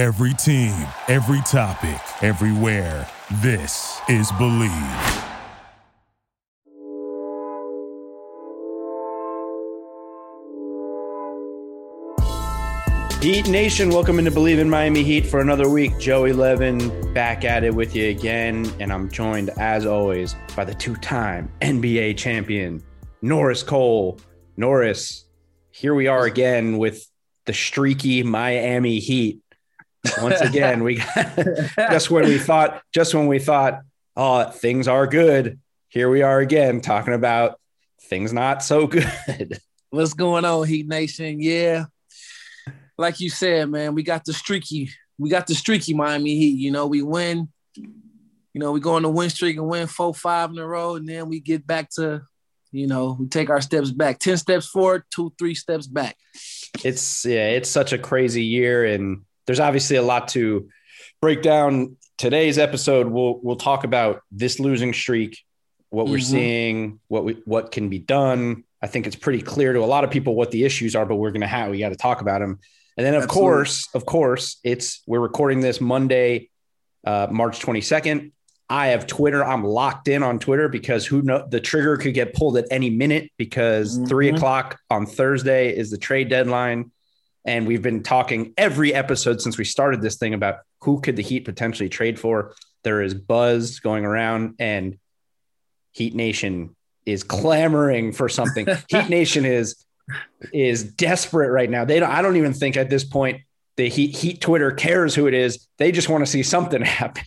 Every team, every topic, everywhere. This is Believe. Heat Nation, welcome into Believe in Miami Heat for another week. Joey Levin back at it with you again, and I'm joined as always by the two-time NBA champion Norris Cole. Norris, here we are again with the streaky Miami Heat. Once again, we got just when we thought, just when we thought, oh, things are good. Here we are again talking about things not so good. What's going on, Heat Nation? Yeah, like you said, man, we got the streaky, we got the streaky Miami Heat. You know, we win, you know, we go on the win streak and win four, five in a row, and then we get back to, you know, we take our steps back, ten steps forward, two, three steps back. It's yeah, it's such a crazy year, and there's obviously a lot to break down. Today's episode, we'll we'll talk about this losing streak, what we're Mhm. seeing, what we what can be done. I think it's pretty clear to a lot of people what the issues are, but we're gonna have we got to talk about them. And then, of Absolutely. course, of course, it's we're recording this Monday, uh, March 22nd. I have Twitter. I'm locked in on Twitter because who know the trigger could get pulled at any minute because three Mhm. o'clock on Thursday is the trade deadline. And we've been talking every episode since we started this thing about who could the Heat potentially trade for. There is buzz going around, and Heat Nation is clamoring for something. Heat Nation is is desperate right now. They don't, I don't even think at this point the Heat, Heat Twitter cares who it is. They just want to see something happen.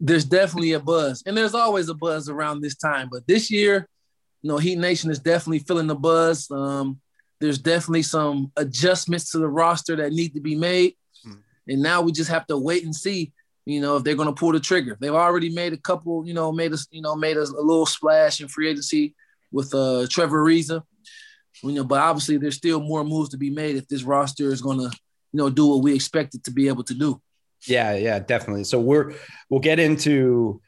There's definitely a buzz, and there's always a buzz around this time. But this year, you know, Heat Nation is definitely feeling the buzz. Um, there's definitely some adjustments to the roster that need to be made, Hmm. and now we just have to wait and see. You know, if they're going to pull the trigger. They've already made a couple. You know, made us. You know, made us a little splash in free agency with uh, Trevor Ariza. You know, but obviously there's still more moves to be made if this roster is going to, you know, do what we expect it to be able to do. yeah, yeah, definitely. So we're we'll get into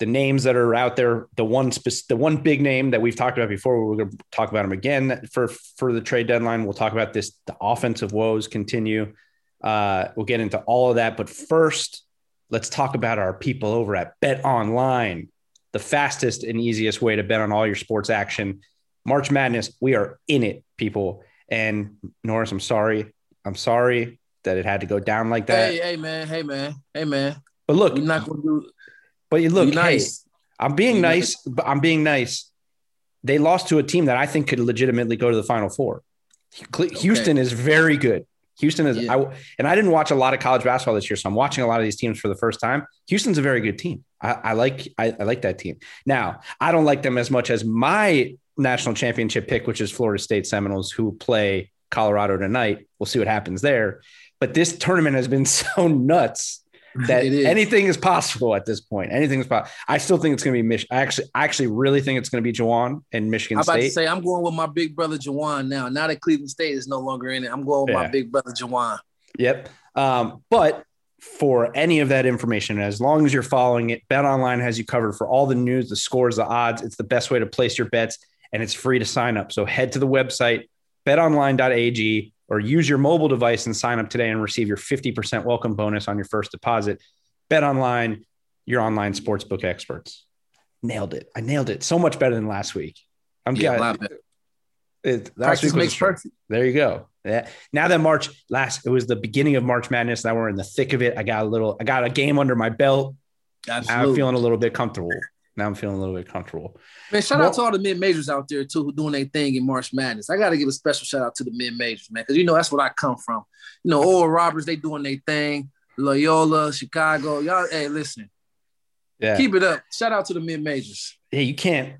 the names that are out there. The one spec- the one big name that we've talked about before. We're going to talk about him again for for the trade deadline. We'll talk about this. The offensive woes continue. Uh, we'll get into all of that, but first, let's talk about our people over at Bet Online, the fastest and easiest way to bet on all your sports action. March Madness, we are in it, people. And Norris, I'm sorry. I'm sorry that it had to go down like that. Hey, hey, man. Hey, man. Hey, man. But look, We're not going to do. But you look, be nice. hey, I'm being Be nice, but I'm being nice. They lost to a team that I think could legitimately go to the Final Four. Houston is very good. Houston is, Yeah. I, and I didn't watch a lot of college basketball this year, so I'm watching a lot of these teams for the first time. Houston's a very good team. I, I like, I, I like that team. Now, I don't like them as much as my national championship pick, which is Florida State Seminoles, who play Colorado tonight. We'll see what happens there. But this tournament has been so nuts that anything is possible at this point. Anything is possible. I still think it's going to be Mich. I actually, I actually really think it's going to be Juwan and Michigan I'm about to State. say I'm going with my big brother Juwan now. Now that Cleveland State is no longer in it, I'm going with Yeah. my big brother Juwan. Yep. Um, but for any of that information, as long as you're following it, Bet Online has you covered for all the news, the scores, the odds. It's the best way to place your bets, and it's free to sign up. So head to the website betonline.ag or use your mobile device and sign up today and receive your 50% welcome bonus on your first deposit. Bet Online, your online sportsbook experts. Nailed it. I nailed it. So much better than last week. I'm Yeah, a yeah, it, last Practice week makes perfect. There you go. Yeah. Now that March last, it was the beginning of March Madness. Now we're in the thick of it. I got a little, I got a game under my belt. Now I'm feeling a little bit comfortable. Now I'm feeling a little bit comfortable. Man, shout Well- out to all the mid majors out there too who doing their thing in March Madness. I got to give a special shout out to the mid majors, man, because you know that's what I come from. You know, Oral Roberts, they doing their thing. Loyola, Chicago, y'all. Hey, listen, Yeah. keep it up. Shout out to the mid majors. yeah. You can't,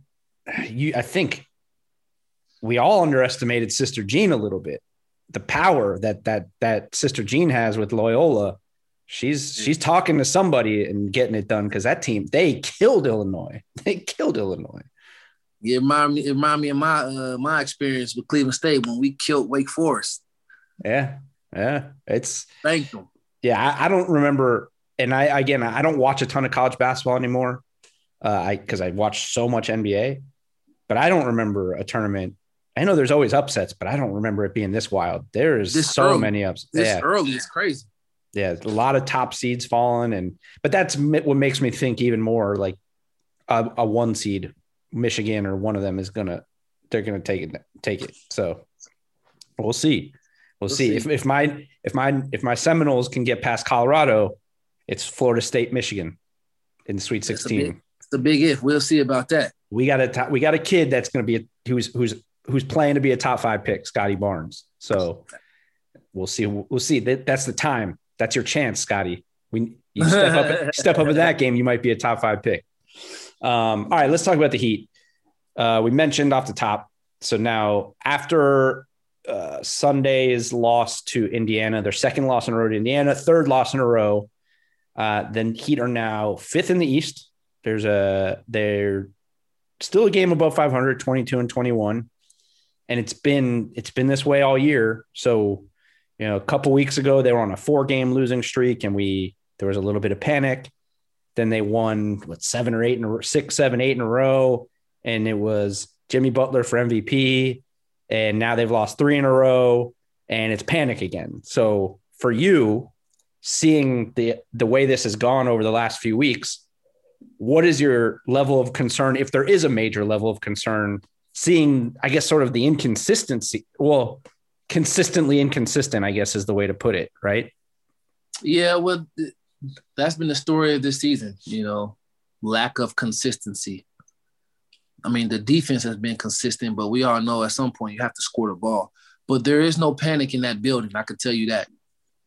you, I think we all underestimated Sister Jean a little bit. The power that, that, that Sister Jean has with Loyola. She's, she's talking to somebody and getting it done because that team, they killed Illinois. They killed Illinois. Yeah, it remind me, it remind me of my uh, my experience with Cleveland State when we killed Wake Forest. Yeah. Yeah. It's, Thank them. yeah, I, I don't remember. And I, again, I don't watch a ton of college basketball anymore. Uh, I, cause I watch so much NBA, but I don't remember a tournament. I know there's always upsets, but I don't remember it being this wild. There is This so early. many ups. This yeah. early is crazy. Yeah, a lot of top seeds falling, and but that's what makes me think even more like a, a one seed, Michigan or one of them is gonna they're gonna take it take it. So we'll see. We'll, we'll see. see. If if my if my if my Seminoles can get past Colorado, it's Florida State, Michigan in the Sweet Sixteen. It's, big, it's the big if. We'll see about that. We got a we got a kid that's going to be a, who's who's who's playing to be a top five pick, Scottie Barnes. So we'll see. We'll see. That, that's the time. That's your chance, Scottie. We you step up step up in that game, you might be a top five pick. Um, all right, let's talk about the Heat. Uh, we mentioned off the top. So now after uh, Sunday's loss to Indiana, their second loss in a row to Indiana, third loss in a row. Uh, then Heat are now fifth in the East. There's a they're still a game above 500, 22 and 21, and it's been it's been this way all year. So you know, a couple weeks ago they were on a four game losing streak, and we there was a little bit of panic. Then they won what seven or eight in a six, seven, eight in a row, and it was Jimmy Butler for MVP. And now they've lost three in a row, and it's panic again. So for you, seeing the the way this has gone over the last few weeks, what is your level of concern, if there is a major level of concern, seeing, I guess, sort of the inconsistency? Well, consistently inconsistent, I guess, is the way to put it, right? Yeah, well, that's been the story of this season, you know, lack of consistency. I mean, the defense has been consistent, but we all know at some point you have to score the ball. But there is no panic in that building. I can tell you that.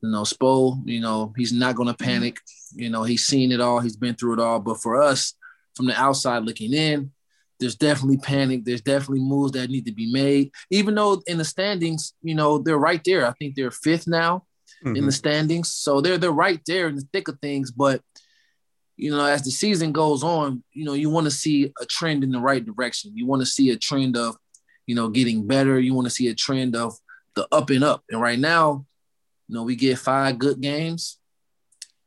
You know, Spo, you know, he's not going to panic. You know, he's seen it all, he's been through it all. But for us, from the outside looking in, there's definitely panic. There's definitely moves that need to be made. Even though in the standings, you know, they're right there. I think they're fifth now mm-hmm. in the standings. So they're they're right there in the thick of things. But you know, as the season goes on, you know, you want to see a trend in the right direction. You want to see a trend of, you know, getting better. You want to see a trend of the up and up. And right now, you know, we get five good games,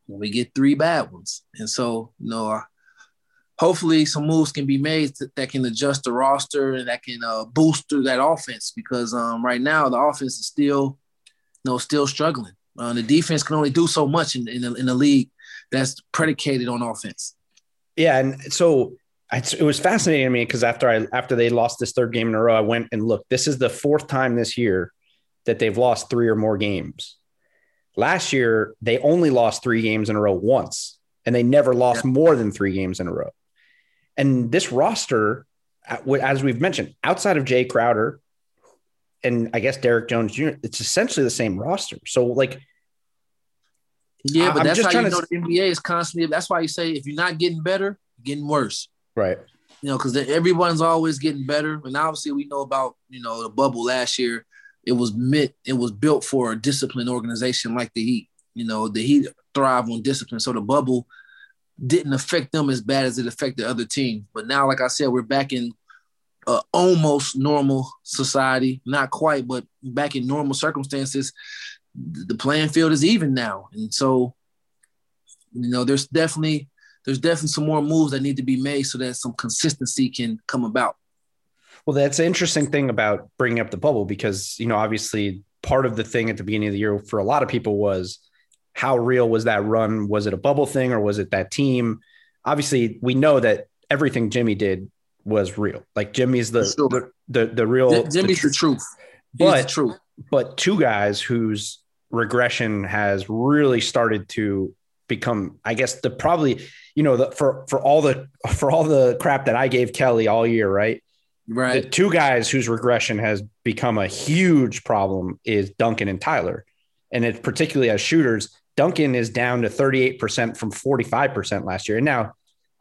and we get three bad ones. And so, you know, hopefully some moves can be made that can adjust the roster and that can uh, boost that offense because um, right now the offense is still, you know, still struggling. Uh, the defense can only do so much in, in, the, in the league that's predicated on offense. Yeah, and so it was fascinating to me because after I after they lost this third game in a row, I went and looked. This is the fourth time this year that they've lost three or more games. Last year, they only lost three games in a row once, and they never lost yeah. more than three games in a row. And this roster, uh, as we've mentioned, outside of Jae Crowder and I guess Derrick Jones Jr., it's essentially the same roster. So, like, yeah, but I'm that's how you know to... the NBA is constantly. That's why you say if you're not getting better, getting worse. Right. You know, because everyone's always getting better, and obviously we know about you know the bubble last year. It was meant, it was built for a disciplined organization like the Heat. You know, the Heat thrive on discipline, so the bubble didn't affect them as bad as it affected other teams. But now, like I said, we're back in uh, almost normal society, not quite, but back in normal circumstances the playing field is even now, and so you know there's definitely there's definitely some more moves that need to be made so that some consistency can come about. Well, that's an interesting thing about bringing up the bubble because you know obviously part of the thing at the beginning of the year for a lot of people was how real was that run? Was it a bubble thing or was it that team? Obviously, we know that everything Jimmy did was real. Like Jimmy's the sure. the, the, the real Jimmy's the, the truth. He's but the truth. But two guys whose regression has really started to become i guess the probably you know the, for for all the for all the crap that i gave kelly all year right right the two guys whose regression has become a huge problem is duncan and tyler and it particularly as shooters duncan is down to 38% from 45% last year and now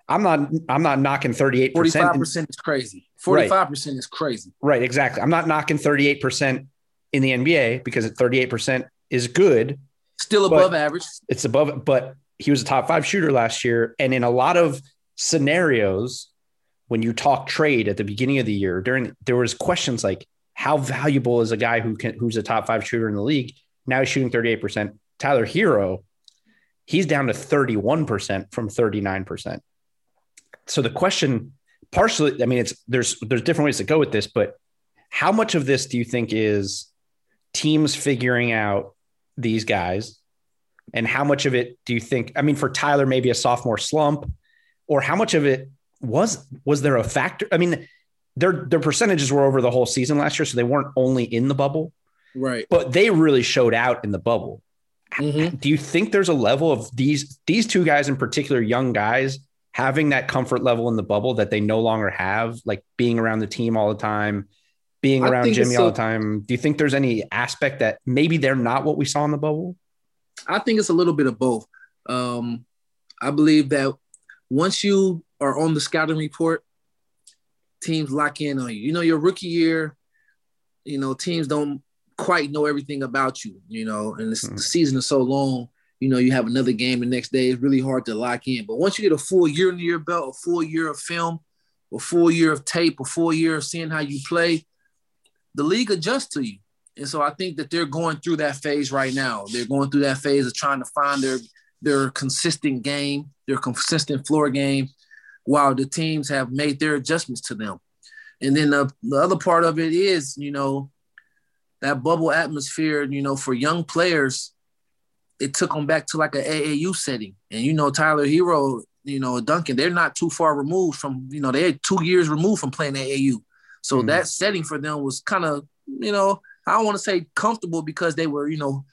i'm not i'm not knocking 38% 45% is crazy 45% right. is crazy right exactly i'm not knocking 38% in the nba because at 38% is good. Still above average. It's above, but he was a top five shooter last year. And in a lot of scenarios, when you talk trade at the beginning of the year, during there was questions like, how valuable is a guy who can who's a top five shooter in the league? Now he's shooting 38%. Tyler Herro, he's down to 31% from 39%. So the question partially, I mean, it's there's there's different ways to go with this, but how much of this do you think is teams figuring out these guys And how much of it do you think? I mean, for Tyler, maybe a sophomore slump, or how much of it was was there a factor? I mean, their their percentages were over the whole season last year, so they weren't only in the bubble, right? But they really showed out in the bubble. Mm-hmm. Do you think there's a level of these these two guys in particular, young guys, having that comfort level in the bubble that they no longer have, like being around the team all the time, being I around Jimmy all a- the time? Do you think there's any aspect that maybe they're not what we saw in the bubble? I think it's a little bit of both. Um, I believe that once you are on the scouting report, teams lock in on you. You know, your rookie year, you know, teams don't quite know everything about you, you know, and the, Mhm. the season is so long, you know, you have another game the next day. It's really hard to lock in. But once you get a full year under your belt, a full year of film, a full year of tape, a full year of seeing how you play, the league adjusts to you. And so I think that they're going through that phase right now. They're going through that phase of trying to find their their consistent game, their consistent floor game, while the teams have made their adjustments to them. And then the, the other part of it is, you know, that bubble atmosphere, you know, for young players, it took them back to like an AAU setting. And you know, Tyler Herro, you know, Duncan, they're not too far removed from, you know, they're two years removed from playing AAU. So Mhm. that setting for them was kind of, you know, I don't want to say comfortable because they were, you know,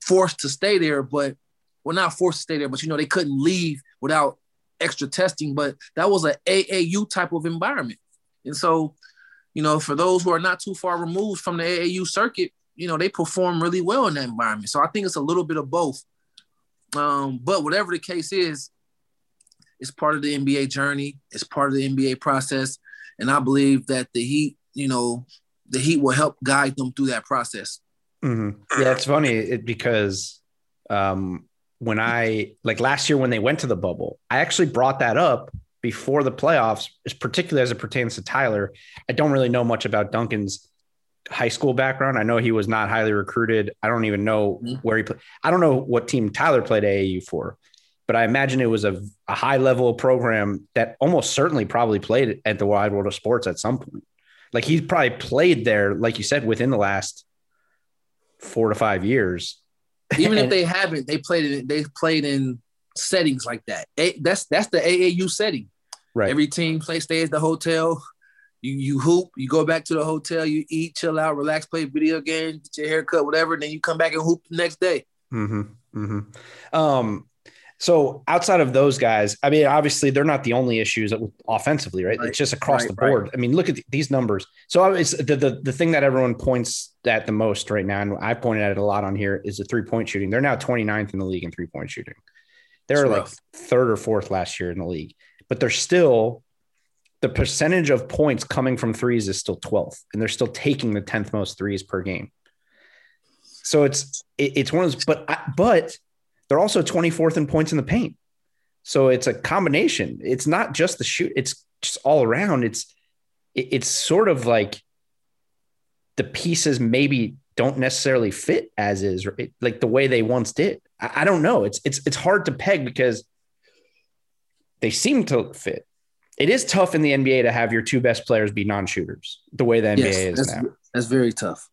forced to stay there, but well, not forced to stay there, but you know, they couldn't leave without extra testing. But that was a AAU type of environment. And so, you know, for those who are not too far removed from the AAU circuit, you know, they perform really well in that environment. So I think it's a little bit of both. Um, but whatever the case is, it's part of the NBA journey, it's part of the NBA process. And I believe that the Heat, you know, the Heat will help guide them through that process. Mhm. Yeah, it's funny because um, when I like last year when they went to the bubble, I actually brought that up before the playoffs, is particularly as it pertains to Tyler. I don't really know much about Duncan's high school background. I know he was not highly recruited. I don't even know Mhm. where he played. I don't know what team Tyler played AAU for, but I imagine it was a, a high level program that almost certainly probably played at the Wide World of Sports at some point. Like he's probably played there, like you said, within the last four to five years. Even if they haven't, they played in they played in settings like that. That's that's the AAU setting. Right. Every team play stays at the hotel. You you hoop, you go back to the hotel, you eat, chill out, relax, play video games, get your haircut, whatever. And then you come back and hoop the next day. hmm hmm Um, so outside of those guys, I mean, obviously they're not the only issues offensively, right? Right, It's just across right, the board. right. I mean, look at these numbers. So it's the, the the thing that everyone points at the most right now, and I pointed at it a lot on here, is the three point shooting. They're now 29th in the league in three point shooting. They're like rough. third or fourth last year in the league, but they're still the percentage of points coming from threes is still 12th, and they're still taking the 10th most threes per game. So it's it, it's one of those, but but they're also 24th in points in the paint. So it's a combination. It's not just the shoot. It's just all around. It's it, it's sort of like the pieces maybe don't necessarily fit as is, like the way they once did. I, I don't know. It's it's it's hard to peg because they seem to fit. It is tough in the NBA to have your two best players be non-shooters, the way the NBA Yes, is that's, now. that's very tough.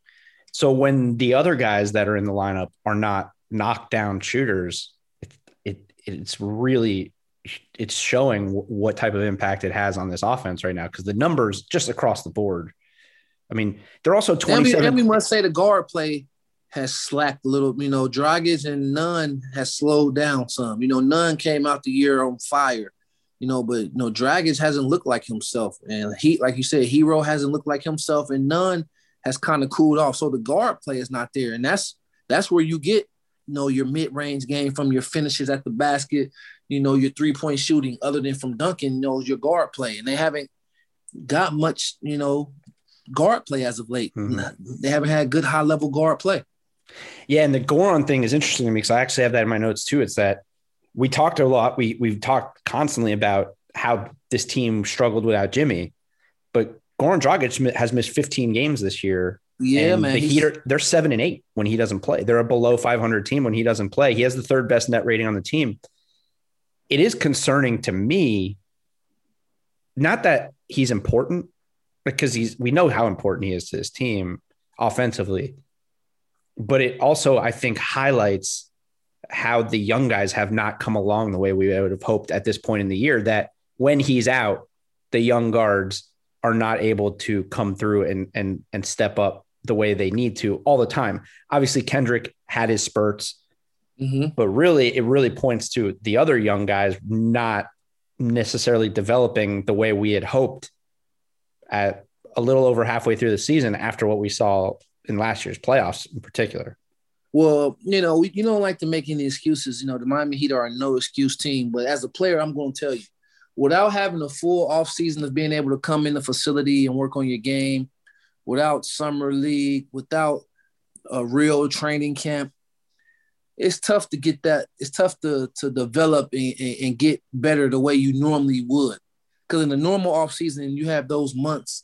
So when the other guys that are in the lineup are not knockdown shooters, it, it it's really it's showing what type of impact it has on this offense right now because the numbers just across the board. I mean, they're also And we, 27. and we must say the guard play has slacked a little. You know, Dragic and Nunn has slowed down some. You know, Nunn came out the year on fire. You know, but you know, Dragic hasn't looked like himself, and he, like you said, Herro hasn't looked like himself, and Nunn has kind of cooled off. So the guard play is not there, and that's that's where you get you know your mid range game from your finishes at the basket. You know, your three point shooting, other than from Duncan, you know, your guard play, and they haven't got much. You know, guard play as of late. Mhm. They haven't had good high level guard play. Yeah, and the Goran thing is interesting to me because I actually have that in my notes too. It's that we talked a lot. We we've talked constantly about how this team struggled without Jimmy, but Goran Dragic has missed 15 games this year. Yeah, and man. The Heat are they're seven and eight when he doesn't play. They're a below 500 team when he doesn't play. He has the third best net rating on the team. It is concerning to me, not that he's important, because he's we know how important he is to this team offensively, but it also I think highlights how the young guys have not come along the way we would have hoped at this point in the year. That when he's out, the young guards are not able to come through and and and step up the way they need to all the time. Obviously, Kendrick had his spurts, mm-hmm. but really, it really points to the other young guys not necessarily developing the way we had hoped at a little over halfway through the season after what we saw in last year's playoffs in particular. Well, you know, you don't like to make any excuses. You know, the Miami Heat are a no excuse team, but as a player, I'm going to tell you, without having a full off season of being able to come in the facility and work on your game, without summer league, without a real training camp, it's tough to get that. It's tough to to develop and, and get better the way you normally would. Because in the normal off season, you have those months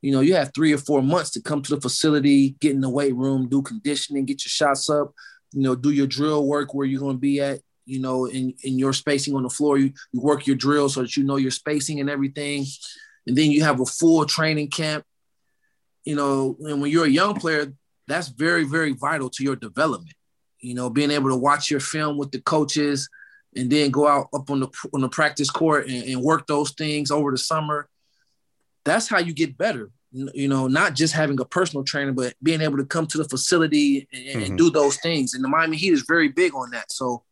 you know, you have three or four months to come to the facility, get in the weight room, do conditioning, get your shots up, you know, do your drill work where you're going to be at, you know, in, in your spacing on the floor. You, you work your drill so that you know your spacing and everything. And then you have a full training camp, you know, and when you're a young player, that's very, very vital to your development. You know, being able to watch your film with the coaches and then go out up on the on the practice court and, and work those things over the summer that's how you get better you know, not just having a personal trainer, but being able to come to the facility and, mm-hmm. and, do those things. And the Miami Heat is very big on that. So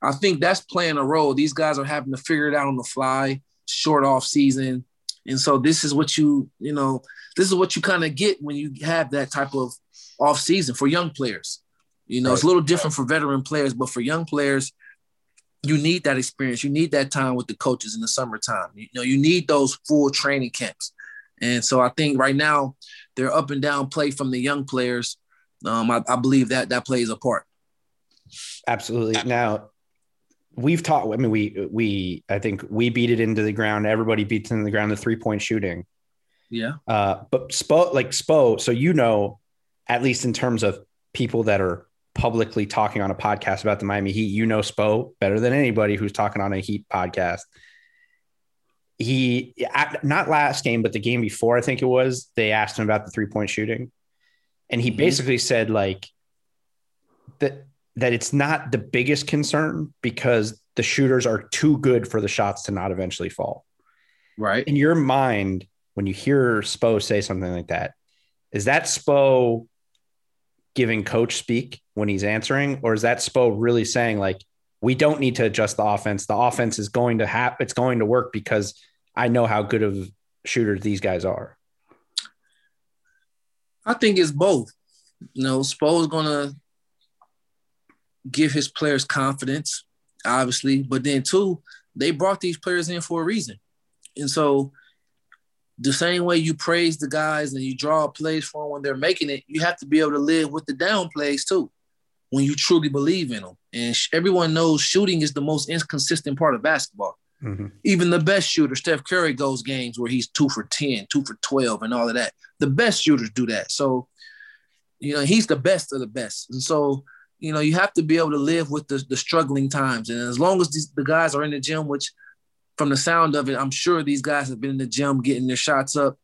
I think that's playing a role. These guys are having to figure it out on the fly, short off season. And so this is what you, you know, this is what you kind of get when you have that type of off season for young players. You know, right. it's a little different for veteran players, but for young players, you need that experience. You need that time with the coaches in the summertime. You know, you need those full training camps. And so I think right now their up and down play from the young players, um, I, I believe that that plays a part. Absolutely. Now we've talked. I mean, we we I think we beat it into the ground. Everybody beats into the ground the three point shooting. Yeah. Uh, but Spo like Spo, so you know, at least in terms of people that are publicly talking on a podcast about the Miami Heat, you know Spo better than anybody who's talking on a Heat podcast. He not last game, but the game before, I think it was, they asked him about the three point shooting. And he mm-hmm. basically said, like, that that it's not the biggest concern because the shooters are too good for the shots to not eventually fall. Right. In your mind, when you hear Spo say something like that, is that Spo giving coach speak when he's answering, or is that Spo really saying like we don't need to adjust the offense? The offense is going to have it's going to work because I know how good of shooters these guys are. I think it's both. You know, Spo is gonna give his players confidence, obviously, but then too, they brought these players in for a reason. And so the same way you praise the guys and you draw plays for them when they're making it, you have to be able to live with the down plays too, when you truly believe in them. And sh- everyone knows shooting is the most inconsistent part of basketball. Mm-hmm. Even the best shooter, Steph Curry, goes games where he's two for 10, two for 12, and all of that. The best shooters do that. So, you know, he's the best of the best. And so, you know, you have to be able to live with the, the struggling times. And as long as these, the guys are in the gym, which – from the sound of it, I'm sure these guys have been in the gym getting their shots up.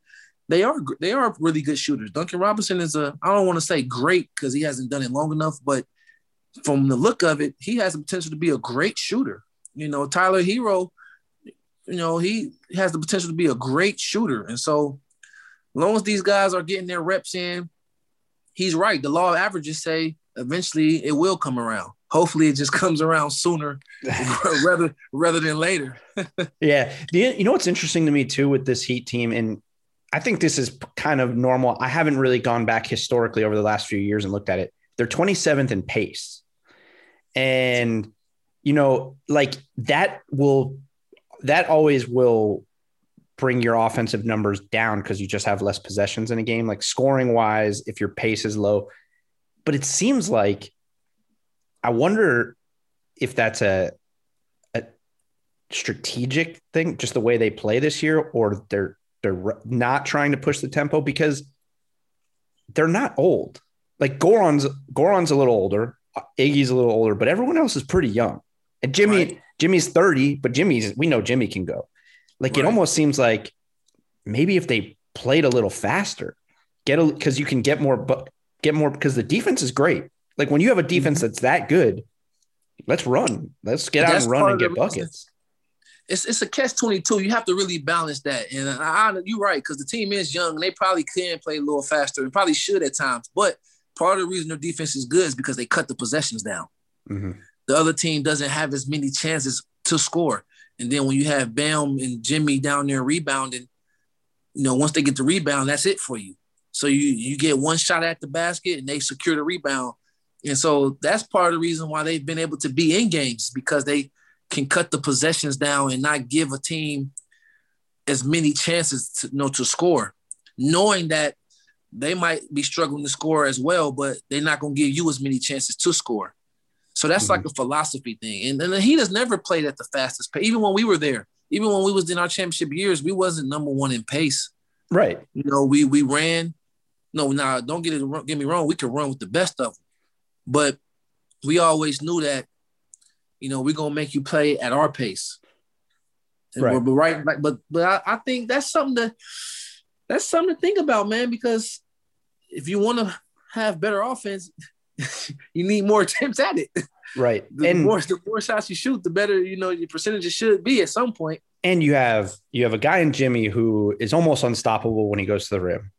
They are they are really good shooters. Duncan Robinson is a I don't want to say great because he hasn't done it long enough, but from the look of it, he has the potential to be a great shooter. You know, Tyler Herro, you know, he has the potential to be a great shooter. And so, as long as these guys are getting their reps in, he's right. The law of averages say eventually it will come around hopefully it just comes around sooner rather rather than later. yeah. You know what's interesting to me too with this Heat team, and I think this is kind of normal. I haven't really gone back historically over the last few years and looked at it. They're 27th in pace. And you know, like that will that always will bring your offensive numbers down because you just have less possessions in a game, like scoring wise, if your pace is low. But it seems like I wonder if that's a a strategic thing, just the way they play this year, or they're they're not trying to push the tempo because they're not old. Like Goron's Goran's a little older, Iggy's a little older, but everyone else is pretty young. And Jimmy right. Jimmy's 30, but Jimmy's we know Jimmy can go. Like right. it almost seems like maybe if they played a little faster, get a because you can get more but get more because the defense is great. Like when you have a defense mm-hmm. that's that good, let's run. Let's get out and run and get buckets. it's it's a catch twenty two. You have to really balance that. And I, I, you're right because the team is young and they probably can play a little faster and probably should at times. But part of the reason their defense is good is because they cut the possessions down. Mhm. The other team doesn't have as many chances to score. And then when you have Bam and Jimmy down there rebounding, you know, once they get the rebound, that's it for you. So you you get one shot at the basket and they secure the rebound. And so that's part of the reason why they've been able to be in games because they can cut the possessions down and not give a team as many chances to you know to score, knowing that they might be struggling to score as well, but they're not going to give you as many chances to score. So that's like mm-hmm. a philosophy thing. And, and the Heat has never played at the fastest pace. Even when we were there, even when we was in our championship years, we wasn't number one in pace. Right. You know, we we ran. No, now don't get it get me wrong. We could run with the best of them, but we always knew that, you know, we're gonna make you play at our pace. And Right. But right, but but I, I think that's something to that's something to think about, man. Because if you want to have better offense, you need more attempts at it. Right. The and more the more shots you shoot, the better you know your percentages should be at some point. and you have you have a guy in Jimmy who is almost unstoppable when he goes to the rim.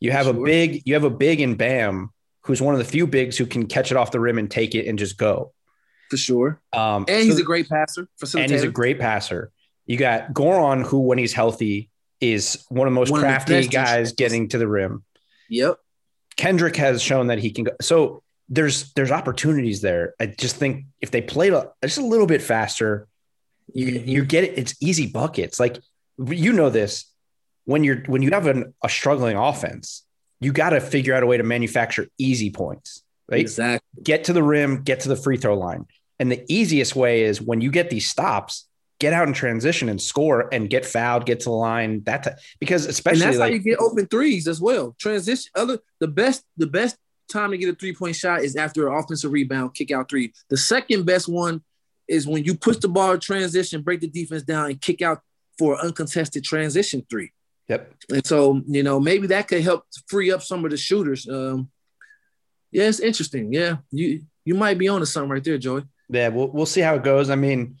You have a big you have a big in Bam who's one of the few bigs who can catch it off the rim and take it and just go. For sure. Um, And he's so- a great passer. And he's a great passer. You got Goran, who when he's healthy is one of the most One of the crafty guys getting to the rim. Yep. Kendrick has shown that he can go. So there's there's opportunities there. I just think if they played a, just a little bit faster, you you get it. It's easy buckets. Like you know this when you're when you have an, a struggling offense, you got to figure out a way to manufacture easy points. Right? Exactly. Get to the rim, get to the free throw line, and the easiest way is when you get these stops. Get out in transition and score and get fouled, get to the line. That ti- because And especially that's like how you get open threes as well. Transition. Other the best the best time to get a three point shot is after an offensive rebound, kick out three. The second best one is when you push the ball transition, break the defense down, and kick out for an uncontested transition three. Yep, And so you know maybe that could help free up some of the shooters. Um, yeah, it's interesting. Yeah, you you might be on to something right there, Joey. Yeah, we'll we'll see how it goes. I mean,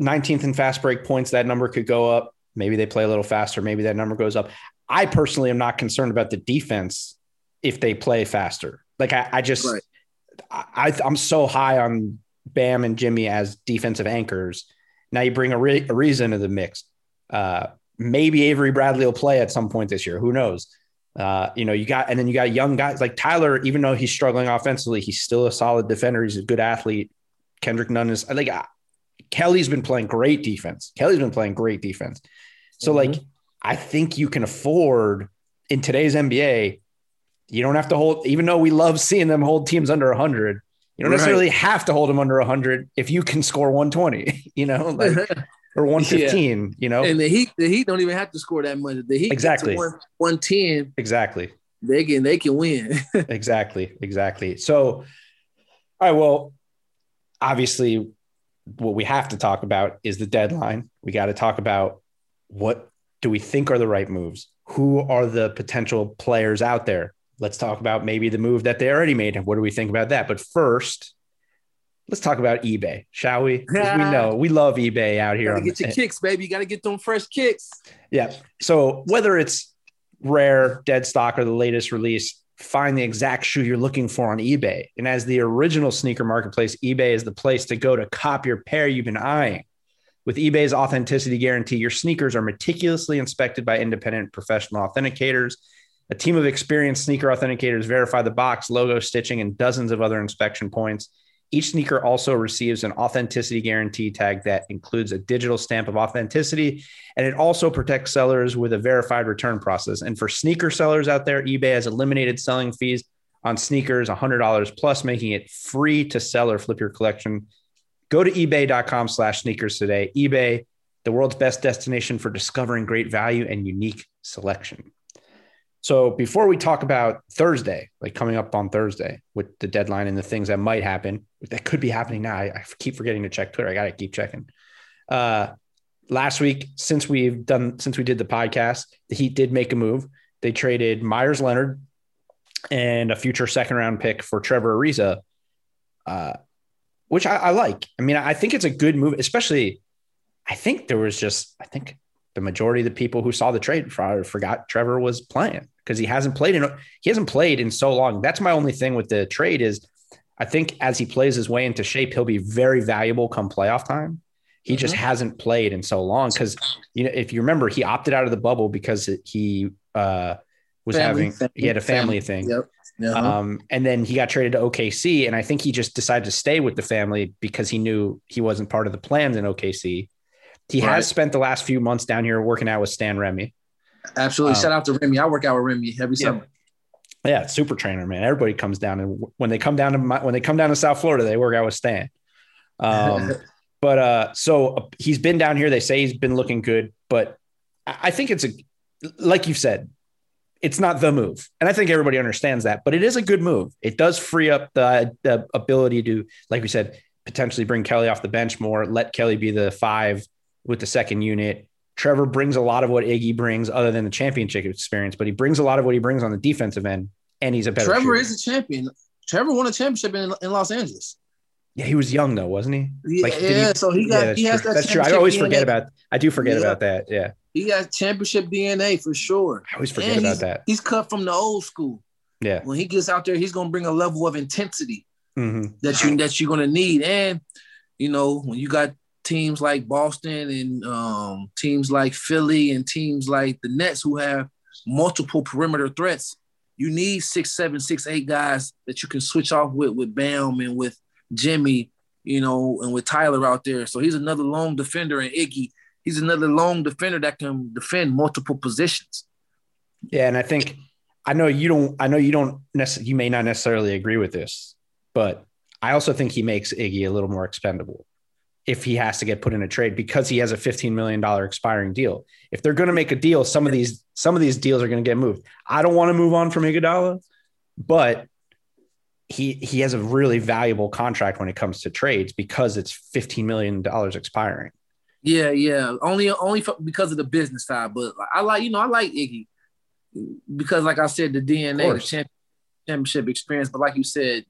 19th and fast break points, that number could go up. Maybe they play a little faster. Maybe that number goes up. I personally am not concerned about the defense if they play faster. Like I, I just, Right. I, I'm so high on Bam and Jimmy as defensive anchors. Now you bring a, re- Ariza to the mix. Uh, maybe Avery Bradley will play at some point this year. Who knows? Uh, you know, you got, and then you got young guys like Tyler, even though he's struggling offensively, he's still a solid defender. He's a good athlete. Kendrick Nunn is like, uh, Kelly's been playing great defense. Kelly's been playing great defense. So, Mhm. like, I think you can afford in today's NBA, you don't have to hold, even though we love seeing them hold teams under 100, you don't Right. necessarily have to hold them under 100 if you can score 120, you know, like, or 115, you know? and the Heat, the Heat don't even have to score that much. The Heat Exactly. one one ten, exactly. they can they can win. exactly exactly so all right well obviously what we have to talk about is the deadline we got to talk about what do we think are the right moves who are the potential players out there let's talk about maybe the move that they already made and what do we think about that but first let's talk about ebay shall we we know we love ebay out here gotta on get the- your kicks, baby. You gotta get them fresh kicks. yeah. So whether it's rare, dead stock, or the latest release, find the exact shoe you're looking for on eBay. And as the original sneaker marketplace, eBay is the place to go to cop your pair you've been eyeing. With eBay's authenticity guarantee, your sneakers are meticulously inspected by independent professional authenticators. A team of experienced sneaker authenticators verify the box, logo, stitching, and dozens of other inspection points. Each sneaker also receives an authenticity guarantee tag that includes a digital stamp of authenticity and it also protects sellers with a verified return process. And for sneaker sellers out there, eBay has eliminated selling fees on sneakers, $100 plus, making it free to sell or flip your collection. Go to ebay.com slash sneakers today. eBay, the world's best destination for discovering great value and unique selection. So before we talk about Thursday, like coming up on Thursday with the deadline and the things that might happen, that could be happening now. I, I keep forgetting to check Twitter. I got to keep checking. Uh, last week, since we've done, since we did the podcast, the Heat did make a move. They traded Meyers Leonard and a future second round pick for Trevor Ariza. Uh, which I, I like. I mean, I think it's a good move, especially. I think there was just I think the majority of the people who saw the trade forgot Trevor was playing because he hasn't played in he hasn't played in so long. That's my only thing with the trade is I think as he plays his way into shape, he'll be very valuable come playoff time. He mm-hmm. just hasn't played in so long because you know if you remember he opted out of the bubble because he uh, was family, having he had a family, family. thing. Yep. Uh-huh. Um, and then he got traded to OKC, and I think he just decided to stay with the family because he knew he wasn't part of the plans in OKC. He right. has spent the last few months down here working out with Stan Remy. Absolutely. Um, Shout out to Remy. I work out with Remy every yeah. summer. Yeah, super trainer, man. Everybody comes down, and when they come down to my, when they come down to South Florida, they work out with Stan. Um, but uh, so uh, he's been down here. They say he's been looking good, but I think it's a like you said, it's not the move. And I think everybody understands that, but it is a good move. It does free up the, the ability to, like we said, potentially bring Kelly off the bench more, let Kelly be the five with the second unit. Trevor brings a lot of what Iggy brings, other than the championship experience, but he brings a lot of what he brings on the defensive end, and he's a better. Trevor shooter. is a champion. Trevor won a championship in, in Los Angeles. Yeah, he was young though, wasn't he? Like, yeah, he, so he got yeah, he has that. That's true. I always DNA. forget about. I do forget yeah. about that. Yeah. He got championship DNA for sure. I always forget and about that. He's cut from the old school. Yeah. When he gets out there, he's gonna bring a level of intensity mm-hmm. that you that you're gonna need. And you know, when you got teams like Boston and um, teams like Philly and teams like the Nets who have multiple perimeter threats, you need six, seven, six, eight guys that you can switch off with with Bam and with Jimmy, you know, and with Tyler out there. So he's another long defender and Iggy he's another long defender that can defend multiple positions. Yeah, and I think I know you don't. I know you don't. Necessarily, you may not necessarily agree with this, but I also think he makes Iggy a little more expendable if he has to get put in a trade because he has a $15 million expiring deal. If they're going to make a deal, some of these some of these deals are going to get moved. I don't want to move on from Iguodala, but he he has a really valuable contract when it comes to trades because it's $15 million expiring. Yeah, yeah. Only only for, because of the business side, but I like you know I like Iggy because like I said the DNA, the championship experience. But like you said,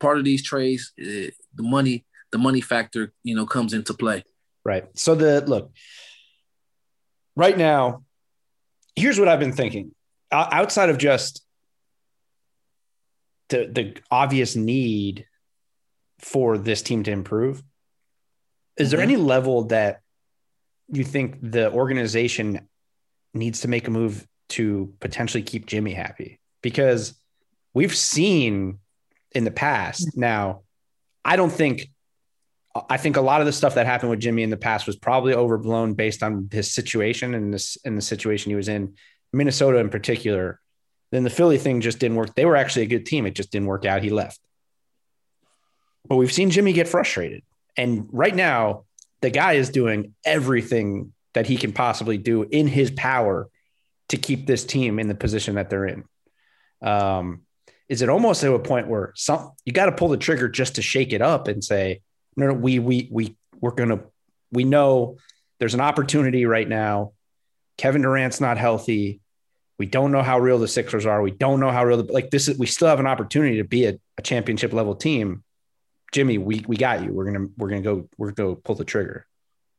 part of these trades, uh, the money, the money factor, you know, comes into play. Right. So the look right now, here's what I've been thinking. outside of just the the obvious need for this team to improve, is there mm-hmm. any level that you think the organization needs to make a move to potentially keep Jimmy happy? Because we've seen in the past now, I don't think I think a lot of the stuff that happened with Jimmy in the past was probably overblown based on his situation and this in the situation he was in, Minnesota in particular. Then the Philly thing just didn't work. They were actually a good team. It just didn't work out. He left. But we've seen Jimmy get frustrated. And right now, the guy is doing everything that he can possibly do in his power to keep this team in the position that they're in. Um, is it almost to a point where some you got to pull the trigger just to shake it up and say, no, no, we we we we're gonna we know there's an opportunity right now. Kevin Durant's not healthy. We don't know how real the Sixers are. We don't know how real the like this is. We still have an opportunity to be a, a championship level team. Jimmy, we we got you. We're gonna we're gonna go we're gonna go pull the trigger.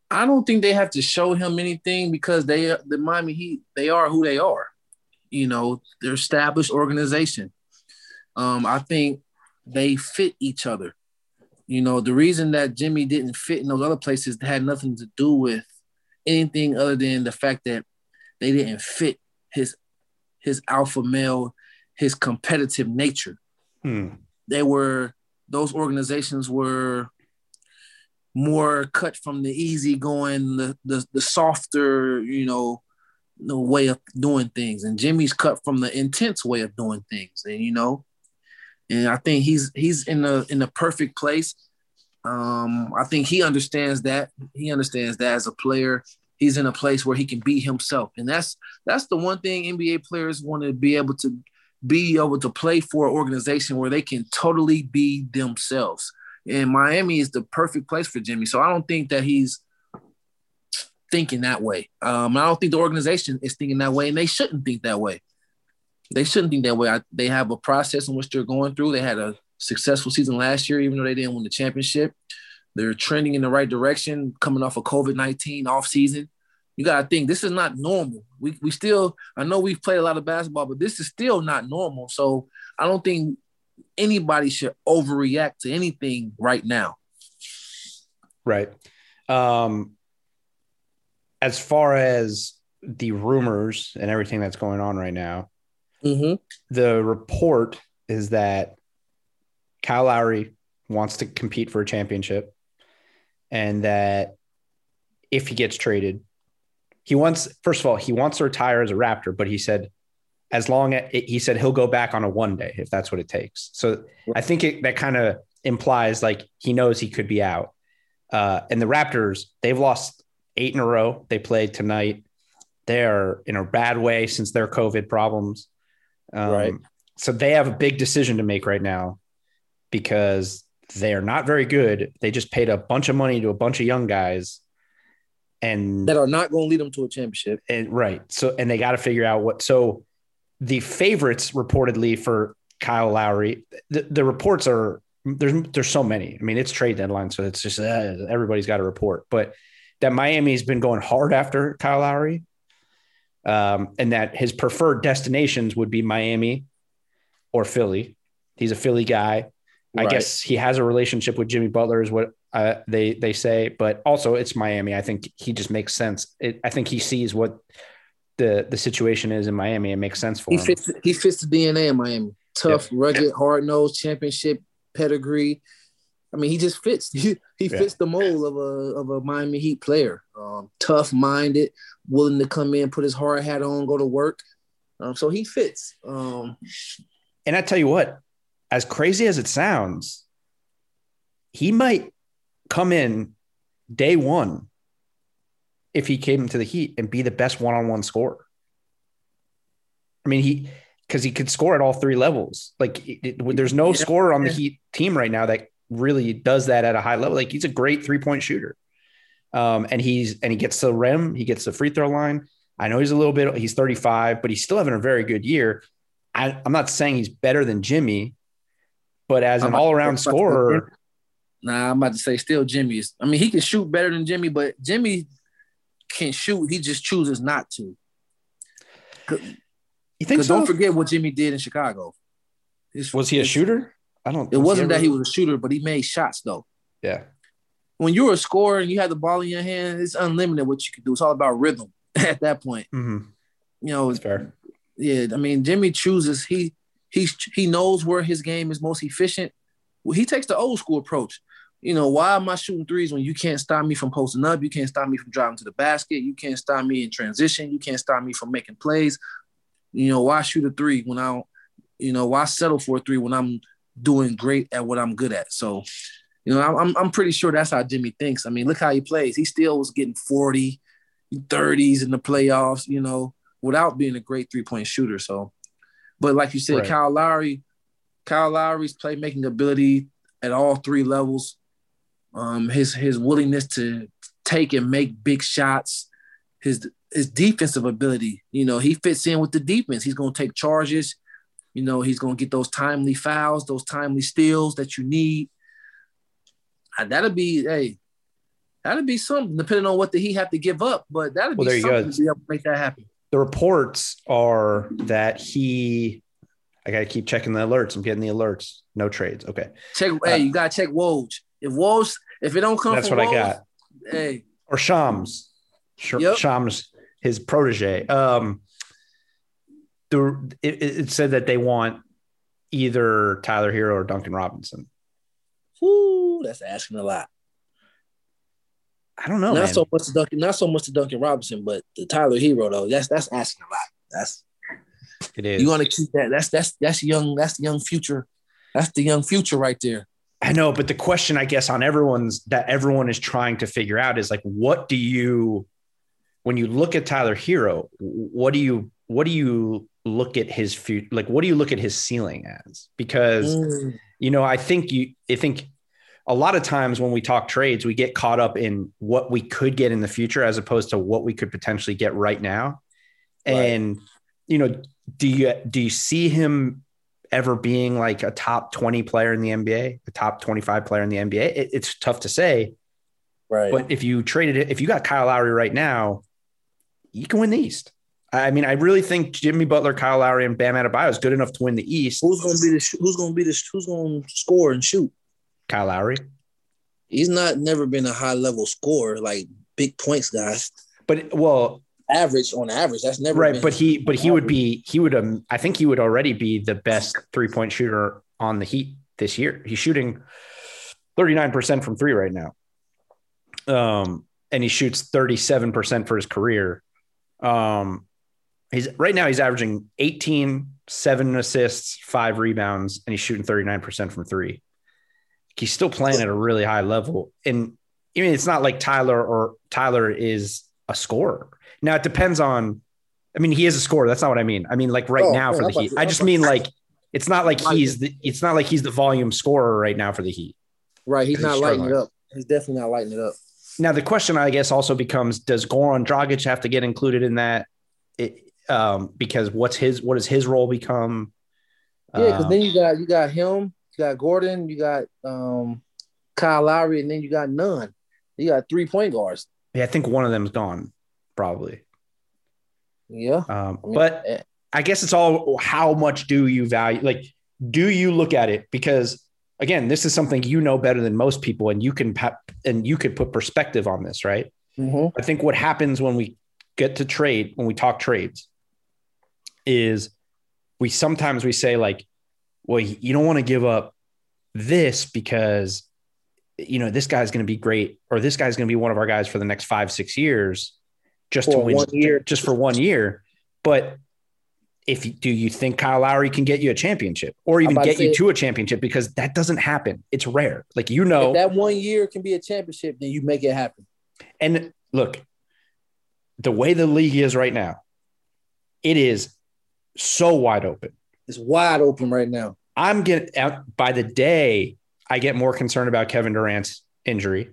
I don't think they have to show him anything because they the Miami Heat they are who they are. You know, they're established organization. Um, I think they fit each other. You know, the reason that Jimmy didn't fit in those other places had nothing to do with anything other than the fact that they didn't fit his his alpha male, his competitive nature. Hmm. They were those organizations were more cut from the easy going, the the, the softer, you know, the way of doing things. And Jimmy's cut from the intense way of doing things. And you know, and I think he's he's in the in the perfect place. Um, I think he understands that. He understands that as a player. He's in a place where he can be himself. And that's that's the one thing NBA players want to be able to be able to play for an organization where they can totally be themselves. And Miami is the perfect place for Jimmy. So I don't think that he's thinking that way. Um, I don't think the organization is thinking that way, and they shouldn't think that way. They shouldn't think that way. I, they have a process in which they're going through. They had a successful season last year, even though they didn't win the championship. They're trending in the right direction, coming off of COVID 19 off season. You got to think this is not normal. We, we still, I know we've played a lot of basketball, but this is still not normal. So I don't think anybody should overreact to anything right now. Right. Um, as far as the rumors and everything that's going on right now, mm-hmm. the report is that Kyle Lowry wants to compete for a championship and that if he gets traded, he wants, first of all, he wants to retire as a Raptor, but he said, as long as he said he'll go back on a one day if that's what it takes. So I think it, that kind of implies like he knows he could be out. Uh, and the Raptors, they've lost eight in a row. They played tonight. They're in a bad way since their COVID problems. Um, right. So they have a big decision to make right now because they are not very good. They just paid a bunch of money to a bunch of young guys and that are not going to lead them to a championship. And right. So, and they got to figure out what. So, the favorites reportedly for Kyle Lowry, the, the reports are there's there's so many. I mean, it's trade deadline, so it's just uh, everybody's got a report. But that Miami's been going hard after Kyle Lowry, um, and that his preferred destinations would be Miami or Philly. He's a Philly guy. I guess he has a relationship with Jimmy Butler, is what uh, they they say. But also, it's Miami. I think he just makes sense. It, I think he sees what the the situation is in Miami. It makes sense for he him. Fits, he fits the DNA of Miami. Tough, yep. rugged, yep. hard nosed, championship pedigree. I mean, he just fits. He, he yeah. fits the mold of a of a Miami Heat player. Um, tough minded, willing to come in, put his hard hat on, go to work. Um, so he fits. Um, and I tell you what, as crazy as it sounds, he might come in day one if he came to the Heat and be the best one on one scorer. I mean, he because he could score at all three levels. Like, it, it, there's no yeah. scorer on the Heat team right now that really does that at a high level. Like, he's a great three point shooter. Um, and he's and he gets the rim, he gets the free throw line. I know he's a little bit, he's 35, but he's still having a very good year. I, am not saying he's better than Jimmy, but as an all around scorer. Nah, I'm about to say still Jimmy's. I mean, he can shoot better than Jimmy, but Jimmy can shoot. He just chooses not to. You think so? Don't forget what Jimmy did in Chicago. It's, was he a shooter? I don't. It wasn't he that he was a shooter, but he made shots though. Yeah. When you're a scorer and you have the ball in your hand, it's unlimited what you can do. It's all about rhythm at that point. Mm-hmm. You know, it's fair. Yeah, I mean, Jimmy chooses. He he's he knows where his game is most efficient. Well, he takes the old school approach. You know, why am I shooting threes when you can't stop me from posting up? You can't stop me from driving to the basket. You can't stop me in transition. You can't stop me from making plays. You know, why shoot a three when I don't, you know, why settle for a three when I'm doing great at what I'm good at? So, you know, I'm, I'm pretty sure that's how Jimmy thinks. I mean, look how he plays. He still was getting 40, 30s in the playoffs, you know, without being a great three point shooter. So, but like you said, right. Kyle Lowry, Kyle Lowry's playmaking ability at all three levels um, his his willingness to take and make big shots, his his defensive ability. You know, he fits in with the defense. He's going to take charges. You know, he's going to get those timely fouls, those timely steals that you need. Uh, that'll be hey, that'll be something depending on what the he have to give up. But that'll well, be something to be able to make that happen. The reports are that he. I got to keep checking the alerts. I'm getting the alerts. No trades. Okay. Check. Uh, hey, you got to check Woj. If Woj, if it don't come, that's what Woj, I got. Hey, or Shams, Sh- yep. Shams, his protege. Um, the it, it, said that they want either Tyler Herro or Duncan Robinson. Ooh, that's asking a lot. I don't know. Not man. so much to Duncan, not so much to Duncan Robinson, but the Tyler Herro though. That's that's asking a lot. That's it is. You want to keep that? That's that's that's young. That's the young future. That's the young future right there. I know, but the question I guess on everyone's that everyone is trying to figure out is like, what do you, when you look at Tyler Herro, what do you, what do you look at his future? Like, what do you look at his ceiling as? Because, mm. you know, I think you, I think a lot of times when we talk trades, we get caught up in what we could get in the future as opposed to what we could potentially get right now. Right. And, you know, do you, do you see him ever being like a top 20 player in the NBA, a top 25 player in the NBA. It, it's tough to say. Right. But if you traded it, if you got Kyle Lowry right now, you can win the East. I mean, I really think Jimmy Butler, Kyle Lowry, and Bam Adebayo is good enough to win the East. Who's going to be the Who's going to be the Who's going to score and shoot? Kyle Lowry. He's not never been a high level scorer like big points guys. But well, average on average, that's never right. But he, but he would be, he would, um, I think he would already be the best three point shooter on the Heat this year. He's shooting thirty nine percent from three right now. Um, and he shoots thirty seven percent for his career. Um, he's right now he's averaging 18, seven assists, five rebounds, and he's shooting 39% from three. He's still playing at a really high level. And I mean, it's not like Tyler or Tyler is a scorer. Now it depends on, I mean, he is a scorer. That's not what I mean. I mean, like right Oh, now yeah, for the Heat. I just mean like, it's not like he's the, it's not like he's the volume scorer right now for the Heat. right. He's He's not lighting it up. He's definitely not lighting it up. Now the question, I guess, also becomes: Does Goran Dragic have to get included in that? It, um, because what's his what does his role become? Yeah, because Um, then you got you got him, you got Goran, you got um Kyle Lowry, and then you got none. You got three point guards. yeah, I think one of them's gone, probably. Yeah. Um, but eh, I guess it's all how much do you value? Like, do you look at it? Because again, this is something you know better than most people, and you can and you could put perspective on this, right? mhm. I think what happens when we get to trade, when we talk trades, is we sometimes we say like, well, you don't want to give up this because you know this guy's going to be great, or this guy's going to be one of our guys for the next five, six years, just to win one year. just for one year. But if you, do you think Kyle Lowry can get you a championship, or even to get you to a championship? Because that doesn't happen. It's rare. Like you know, If that one year can be a championship, then you make it happen. And look, the way the league is right now, it is so wide open. It's wide open right now. I'm getting out by the day, I get more concerned about Kevin Durant's injury.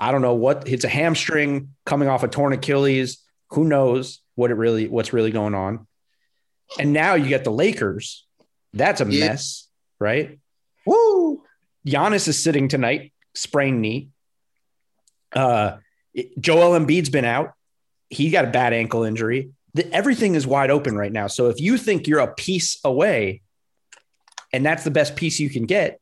I don't know what it's a hamstring coming off a torn Achilles. Who knows what it really what's really going on? And now you get the Lakers. That's a Yeah. mess, right? Woo! Giannis is sitting tonight, sprained knee. Uh, Joel Embiid's been out. He got a bad ankle injury. The, everything is wide open right now. So if you think you're a piece away, and that's the best piece you can get,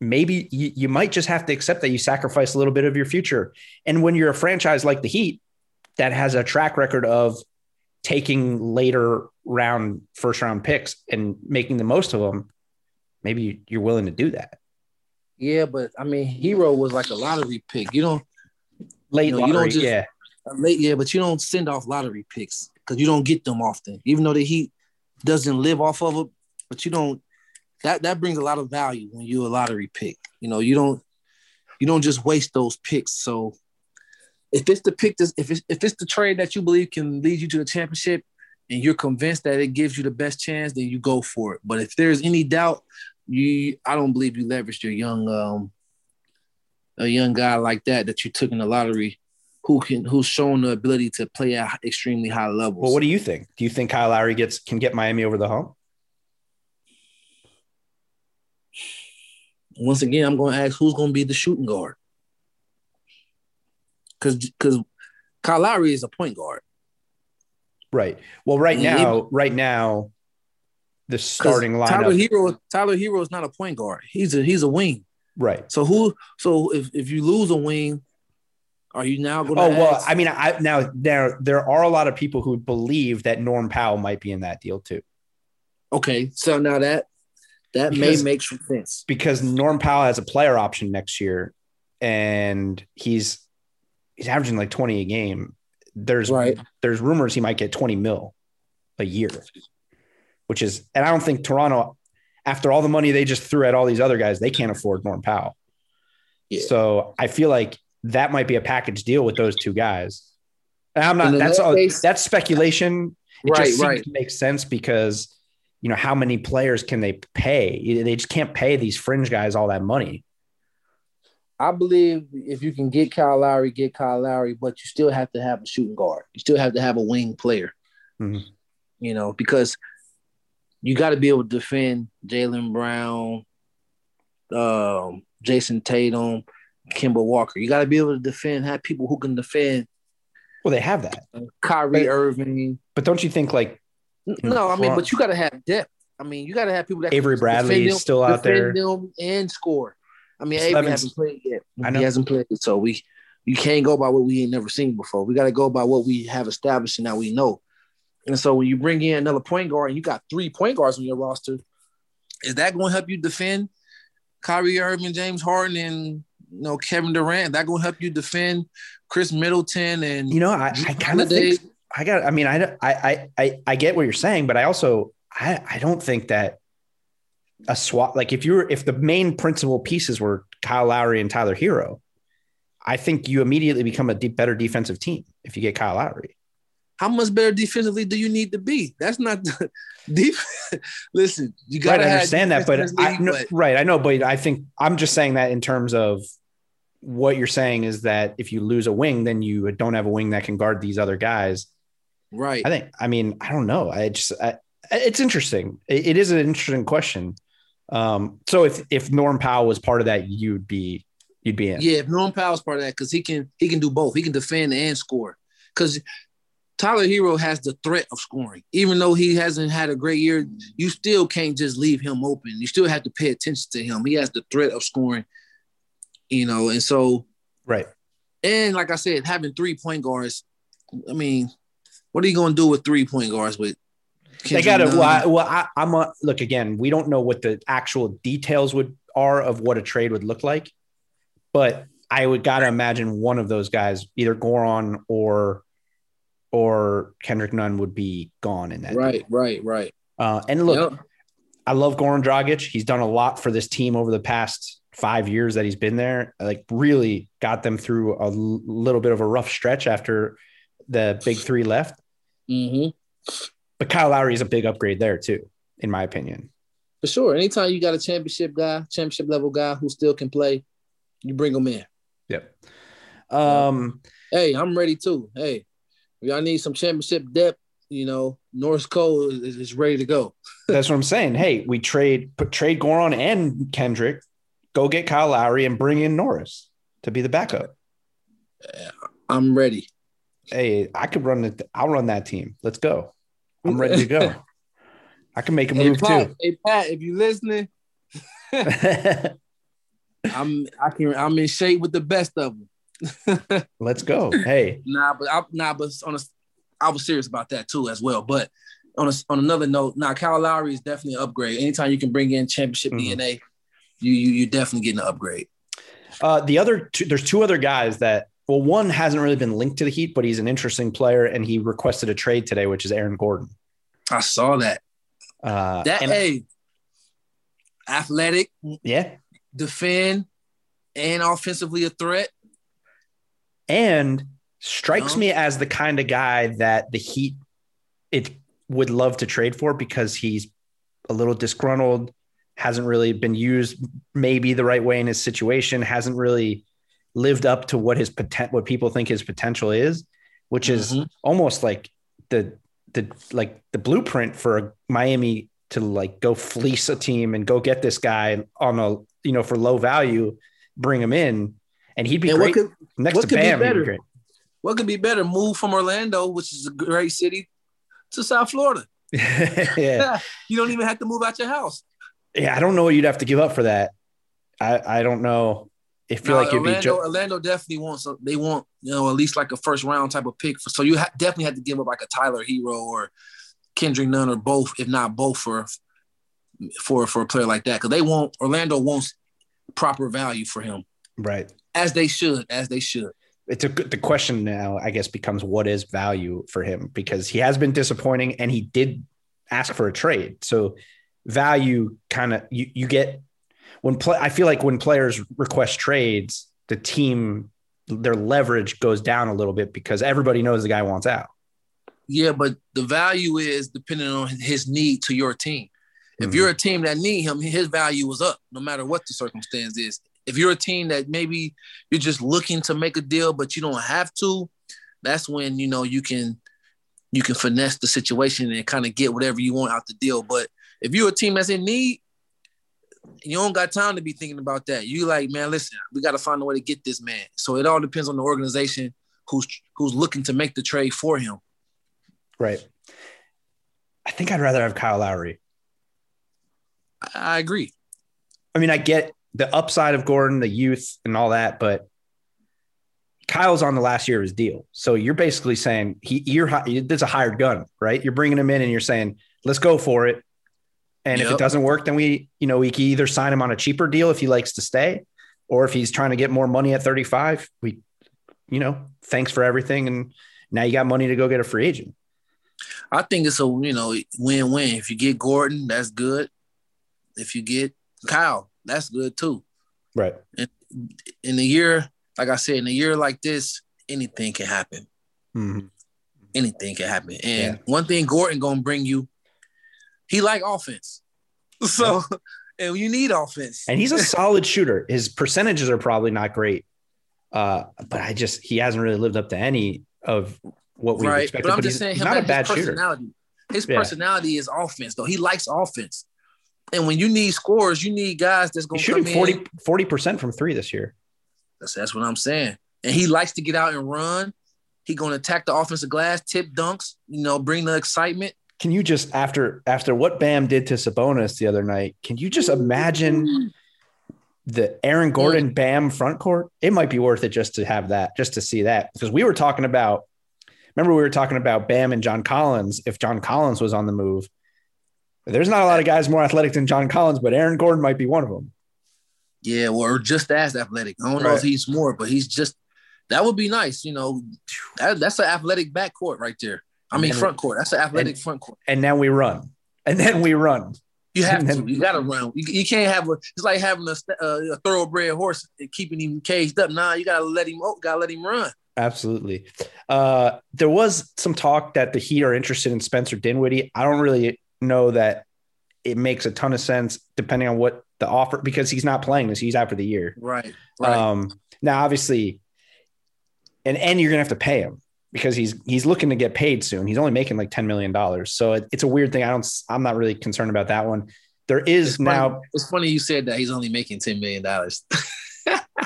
maybe you, you might just have to accept that you sacrifice a little bit of your future. And when you're a franchise like the Heat that has a track record of taking later round, first round picks and making the most of them, maybe you're willing to do that. Yeah, but I mean, Herro was like a lottery pick. You don't late You know, you don't lottery, just- yeah. late, yeah, but you don't send off lottery picks because you don't get them often. Even though the Heat doesn't live off of it, but you don't. That that brings a lot of value when you're a lottery pick. You know, you don't you don't just waste those picks. So if it's the pick, that's, if it's if it's the trade that you believe can lead you to the championship, and you're convinced that it gives you the best chance, then you go for it. But if there's any doubt, you I don't believe you leveraged your young um a young guy like that that you took in the lottery who can who's shown the ability to play at extremely high levels. Well, what do you think? Do you think Kyle Lowry gets can get Miami over the hump? Once again, I'm going to ask who's going to be the shooting guard because because Kyle Lowry is a point guard. Right. Well, right Yeah, now, right now, the starting lineup. Tyler Herro Tyler Herro is not a point guard. He's a he's a wing. right. So who so if, if you lose a wing, are you now going to? Oh well, I mean, I now there there are a lot of people who believe that Norm Powell might be in that deal too, okay. So now that that Because- may make some sense. because Norm Powell has a player option next year, and he's he's averaging like twenty a game. There's Right. there's rumors he might get twenty mil a year, which is, and I don't think Toronto, after all the money they just threw at all these other guys, they can't afford Norm Powell. Yeah. So I feel like that might be a package deal with those two guys. And I'm not. That's all. case- that's speculation. It Right, just seems right. to make sense because you know how many players can they pay? They just can't pay these fringe guys all that money. I believe if you can get Kyle Lowry, get Kyle Lowry, but you still have to have a shooting guard. You still have to have a wing player. Mhm. You know, because you got to be able to defend Jaylen Brown, um, Jayson Tatum, Kemba Walker. You got to be able to defend, have people who can defend. Well, they have that. Kyrie but, Irving. But don't you think like? No, I mean, but you got to have depth. I mean, you got to have people that Avery Bradley is still out there, them and score. I mean, Avery hasn't played yet. I know. He hasn't played, so we you can't go by what we ain't never seen before. We got to go by what we have established and now we know. And so when you bring in another point guard and you got three point guards on your roster, is that going to help you defend Kyrie Irving, James Harden, and you know Kevin Durant? That going to help you defend Khris Middleton and you know I, I kind of think I got. I mean I I I I get what you're saying, but I also I I don't think that a swap like if you're if the main principal pieces were Kyle Lowry and Tyler Herro, I think you immediately become a deep, better defensive team if you get Kyle Lowry. How much better defensively do you need to be? That's not deep. Listen, you got to right, understand that, but, I, no, but right, I know, but I think I'm just saying that in terms of what you're saying is that if you lose a wing, then you don't have a wing that can guard these other guys. Right. I think. I mean, I don't know. I just. I, it's interesting. It, it is an interesting question. Um, so if if Norm Powell was part of that, you'd be you'd be in. Yeah, if Norm Powell's part of that, because he can he can do both. He can defend and score. Because Tyler Herro has the threat of scoring. Even though he hasn't had a great year, you still can't just leave him open. You still have to pay attention to him. He has the threat of scoring, you know, and so right. And like I said, having three point guards, I mean, what are you going to do with three point guards with? Kendrick they got to. Well, I, well I, am a, look again. We don't know what the actual details would are of what a trade would look like. But I would gotta imagine one of those guys, either Goran or or Kendrick Nunn, would be gone in that. Right, right, right. Uh, and look, yep. I love Goran Dragic. He's done a lot for this team over the past five years that he's been there. Like, really got them through a l- little bit of a rough stretch after the big three left. Mm-hmm. But Kyle Lowry is a big upgrade there too, in my opinion. For sure. Anytime you got a championship guy, championship level guy who still can play, you bring them in. Yep. Um, hey, I'm ready too. Hey, y'all need some championship depth. You know, Norris Cole is, is ready to go. that's what I'm saying. Hey, we trade put, trade Goran and Kendrick. Go get Kyle Lowry and bring in Norris to be the backup. I'm ready. Hey, I could run it. I'll run that team. Let's go. I'm ready to go. I can make a move Pat, too. Hey Pat, if you're listening, I'm I can I'm in shape with the best of them. Let's go. Hey. Nah, but I nah, but on a, I was serious about that too as well. But on a, on another note, now nah, Kyle Lowry is definitely an upgrade. Anytime you can bring in championship mm-hmm. DNA, you you you definitely getting an upgrade. Uh, the other two, there's two other guys that well, one hasn't really been linked to the Heat, but he's an interesting player, and he requested a trade today, which is Aaron Gordon. I saw that. Uh, that hey, athletic, yeah, defend, and offensively a threat. And strikes me as the kind of guy that the Heat it would love to trade for because he's a little disgruntled, hasn't really been used maybe the right way in his situation, hasn't really lived up to what his potential what people think his potential is, which is mm-hmm. almost like the the like the blueprint for Miami to like go fleece a team and go get this guy on a you know for low value, bring him in, and he'd be and great could, next to Bam. Be great. What could be better? Move from Orlando, which is a great city, to South Florida. yeah, you don't even have to move out your house. Yeah, I don't know what you'd have to give up for that. I I don't know. If feel no, like Orlando, it'd be jo- Orlando definitely wants a, they want you know at least like a first round type of pick. For, so you ha- definitely had to give up like a Tyler Herro or Kendrick Nunn or both, if not both, for for for a player like that because they want Orlando wants proper value for him, right? As they should, as they should. It's a the question now. I guess becomes what is value for him because he has been disappointing and he did ask for a trade. So value kind of you you get when play. I feel like when players request trades, the team their leverage goes down a little bit because everybody knows the guy wants out. Yeah, but the value is depending on his need to your team. If mm-hmm. you're a team that need him, his value is up no matter what the circumstance is. If you're a team that maybe you're just looking to make a deal but you don't have to, that's when you know you can you can finesse the situation and kind of get whatever you want out the deal. But if you're a team that's in need, you don't got time to be thinking about that. You like, man, listen, we got to find a way to get this man. So it all depends on the organization who's who's looking to make the trade for him. Right. I think I'd rather have Kyle Lowry. I, I agree. I mean, I get the upside of Gordon, the youth, and all that, but Kyle's on the last year of his deal. So you're basically saying he you're there's a hired gun, right? You're bringing him in and you're saying, let's go for it. And yep. if it doesn't work, then we, you know, we can either sign him on a cheaper deal if he likes to stay, or if he's trying to get more money at 35, we, you know, thanks for everything. And now you got money to go get a free agent. I think it's a, you know, win-win. If you get Gordon, that's good. If you get Kyle, that's good too. Right. And in a year, like I said, in a year like this, anything can happen. Mm-hmm. Anything can happen. And yeah. one thing Gordon gonna bring you he like offense. So and you need offense. And he's a solid shooter. His percentages are probably not great. Uh, but I just he hasn't really lived up to any of what we right. expected. But I'm but just saying, he's not a bad personality. shooter. His personality yeah. is offense, though. He likes offense. And when you need scores, you need guys that's going to shooting 40 percent from three this year. That's that's what I'm saying. And he likes to get out and run. He going to attack the offensive glass, tip dunks, you know, bring the excitement can you just after after what Bam did to Sabonis the other night? Can you just imagine the Aaron Gordon Bam front court? It might be worth it just to have that, just to see that, because we were talking about. Remember, we were talking about Bam and John Collins. If John Collins was on the move, there's not a lot of guys more athletic than John Collins, but Aaron Gordon might be one of them. Yeah, or just as athletic. I don't right. know if he's more, but he's just that would be nice. You know, that, that's an athletic backcourt right there. I mean, front court. That's an athletic and, front court. And then we run. And then we run. You have to. You got to run. You, you, can't have a. It's like having a, a, a, thoroughbred horse and keeping him caged up. Nah, you got to let him. Oh, got to let him run. Absolutely. Uh, there was some talk that the Heat are interested in Spencer Dinwiddie. I don't really know that it makes a ton of sense depending on what the offer because he's not playing this. He's out for the year. Right. right. Um, now, obviously, and and you're gonna have to pay him because he's he's looking to get paid soon. He's only making like ten million dollars, so it, it's a weird thing. I don't. I'm not really concerned about that one. There is it's now. Funny. It's funny you said that he's only making ten million dollars.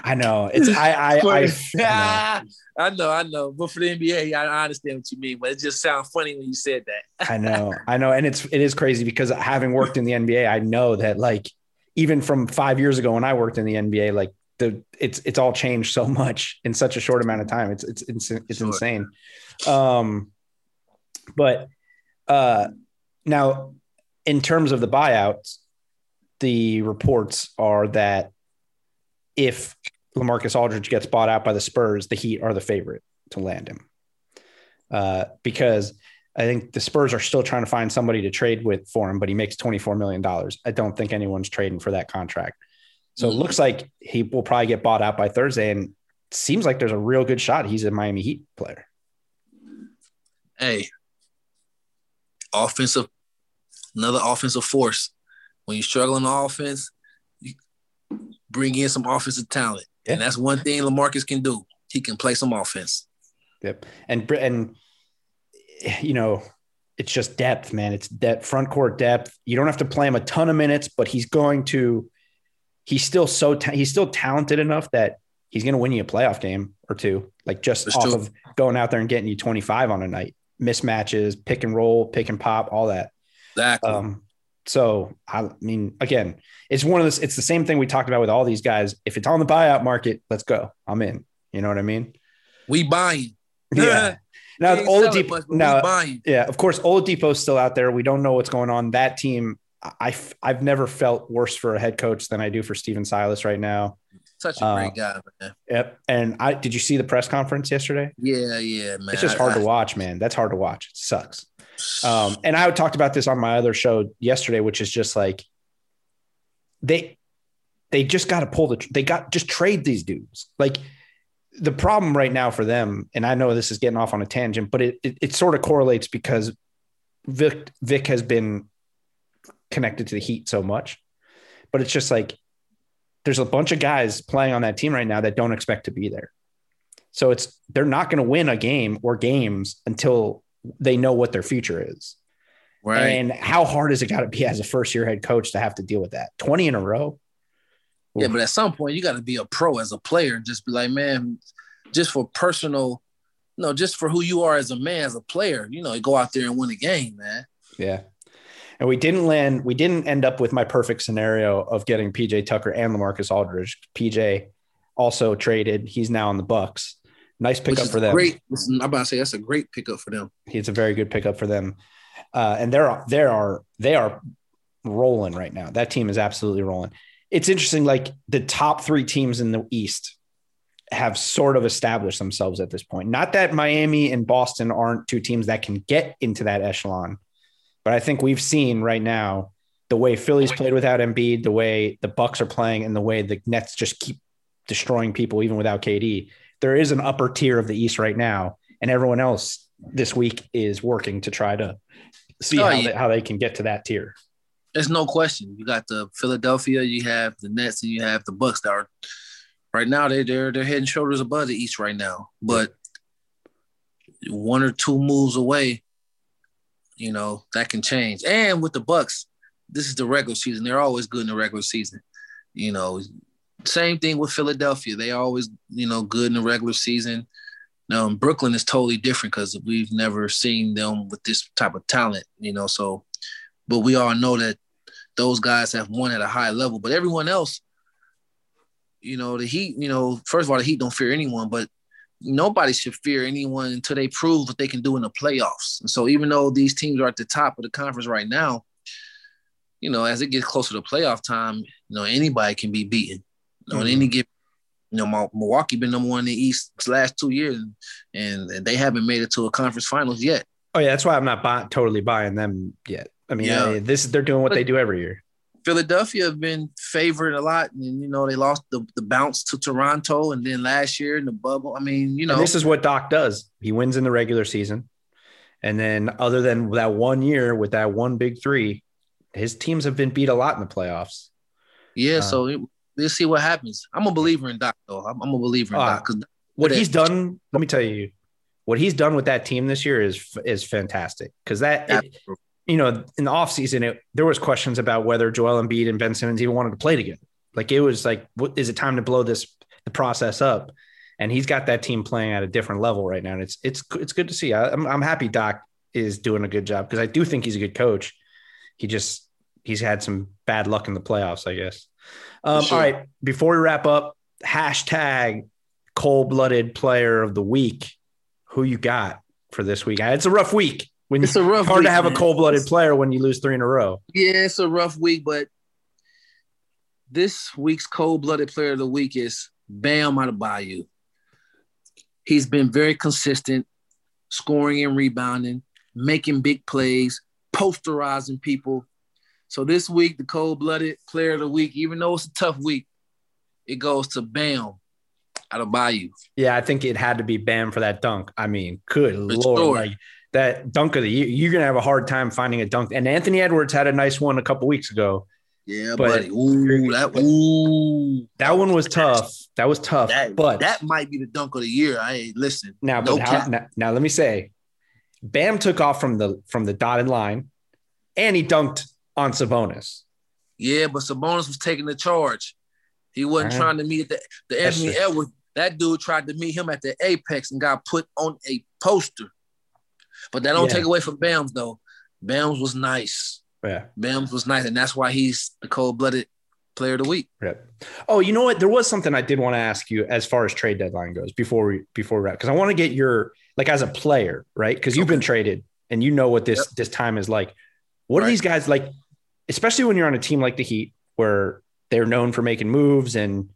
I know it's I I, I, I, I know I know, but for the NBA, I, I understand what you mean. But it just sounds funny when you said that. I know, I know, and it's it is crazy because having worked in the NBA, I know that like even from five years ago when I worked in the NBA, like the it's it's all changed so much in such a short amount of time. It's it's it's, it's sure. insane. Um, but uh, now, in terms of the buyouts, the reports are that if Lamarcus Aldridge gets bought out by the Spurs, the Heat are the favorite to land him. Uh, because I think the Spurs are still trying to find somebody to trade with for him, but he makes $24 million. I don't think anyone's trading for that contract. So it looks like he will probably get bought out by Thursday, and seems like there's a real good shot he's a Miami Heat player. Hey, offensive, another offensive force. When you're struggling on offense, you bring in some offensive talent, yeah. and that's one thing Lamarcus can do. He can play some offense. Yep, and and you know it's just depth, man. It's that front court depth. You don't have to play him a ton of minutes, but he's going to he's still so ta- he's still talented enough that he's going to win you a playoff game or two, like just That's off true. of going out there and getting you 25 on a night, mismatches, pick and roll, pick and pop, all that. Exactly. Um, so I mean, again, it's one of this. It's the same thing we talked about with all these guys. If it's on the buyout market, let's go. I'm in. You know what I mean? We buying. Yeah. now Oladipo. Now, yeah, of course, Oladipo's still out there. We don't know what's going on. That team I, I've never felt worse for a head coach than I do for Stephen Silas right now. Such a great uh, guy, man. Yep. And I did you see the press conference yesterday? Yeah, yeah, man. It's just hard I, to watch, man. That's hard to watch. It sucks. Um, and I talked about this on my other show yesterday, which is just like they they just got to pull the they got just trade these dudes. Like the problem right now for them, and I know this is getting off on a tangent, but it it, it sort of correlates because Vic Vic has been connected to the Heat so much. But it's just like there's a bunch of guys playing on that team right now that don't expect to be there. So it's they're not going to win a game or games until they know what their future is. Right. And how hard is it got to be as a first year head coach to have to deal with that? 20 in a row? Yeah, but at some point you got to be a pro as a player and just be like, man, just for personal, no, just for who you are as a man, as a player, you know, you go out there and win a game, man. Yeah. And we didn't land, we didn't end up with my perfect scenario of getting PJ Tucker and Lamarcus Aldridge. PJ also traded. He's now on the Bucks. Nice pickup for them. Great. I'm about to say that's a great pickup for them. It's a very good pickup for them. Uh, and they're they are they are rolling right now. That team is absolutely rolling. It's interesting, like the top three teams in the East have sort of established themselves at this point. Not that Miami and Boston aren't two teams that can get into that echelon, but I think we've seen right now the way Phillies played without Embiid, the way the Bucks are playing, and the way the Nets just keep destroying people even without KD. There is an upper tier of the East right now, and everyone else this week is working to try to see Oh, how, yeah. they, how they can get to that tier. There's no question. You got the Philadelphia, you have the Nets, and you have the Bucks that are right now they they're they're head and shoulders above the East right now. But one or two moves away, you know, that can change. And with the Bucks, this is the regular season. They're always good in the regular season. You know, same thing with Philadelphia. They always, you know, good in the regular season. Now in Brooklyn is totally different because we've never seen them with this type of talent, you know. So, but we all know that those guys have won at a high level. But everyone else, you know, the Heat, you know, first of all, the Heat don't fear anyone, but nobody should fear anyone until they prove what they can do in the playoffs. And so even though these teams are at the top of the conference right now, you know, as it gets closer to playoff time, you know, anybody can be beaten. In Mhm. any given, you know, Milwaukee been number one in the East the last two years, and, and they haven't made it to a conference finals yet. Oh yeah, that's why I'm not buy- totally buying them yet. I mean, Yeah. I- this they're doing what they do every year. Philadelphia have been favored a lot, and you know they lost the, the bounce to Toronto, and then last year in the bubble. I mean, you know, And this is what Doc does. He wins in the regular season. And then other than that one year with that one big three, his teams have been beat a lot in the playoffs. yeah. uh, so it- we'll see what happens. I'm a believer in Doc, though. I'm, I'm a believer in Ah, Doc because What he's done, let me tell you, what he's done with that team this year is is fantastic. Because that it- you know, in the offseason, it there was questions about whether Joel Embiid and Ben Simmons even wanted to play together. Like it was like, what is it time to blow this the process up? And he's got that team playing at a different level right now. And it's it's it's good to see. I, I'm I'm happy Doc is doing a good job because I do think he's a good coach. He just he's had some bad luck in the playoffs, I guess. Um, sure. All right, before we wrap up, hashtag cold blooded player of the week. Who you got for this week? It's a rough week. When It's a rough hard week, to have man. a cold blooded player when you lose three in a row. Yeah, it's a rough week, but this week's cold-blooded player of the week is Bam Adebayo. He's been very consistent, scoring and rebounding, making big plays, posterizing people. So this week, the cold-blooded player of the week, even though it's a tough week, it goes to Bam Adebayo. Yeah, I think it had to be Bam for that dunk. I mean, good lord, sure. like that dunk of the year. You're gonna have a hard time finding a dunk. And Anthony Edwards had a nice one a couple weeks ago. Yeah, But- buddy. Ooh, that ooh. That one was tough. That was tough. That, but that might be the dunk of the year. I ain't listen. now, no but how, now, now let me say, Bam took off from the from the dotted line, and he dunked on Sabonis. Yeah, but Sabonis was taking the charge. He wasn't right. trying to meet the, the That's Anthony true. Edwards. That dude tried to meet him at the apex and got put on a poster. But that don't Yeah. take away from Bams though. Bams was nice. Yeah. Bams was nice, and that's why he's the cold-blooded player of the week. Yeah. Oh, you know what? There was something I did want to ask you as far as trade deadline goes before we before we wrap because I want to get your like as a player, right? Because you've been traded and you know what this Yep. this time is like. What are these guys like? Especially when you're on a team like the Heat, where they're known for making moves and,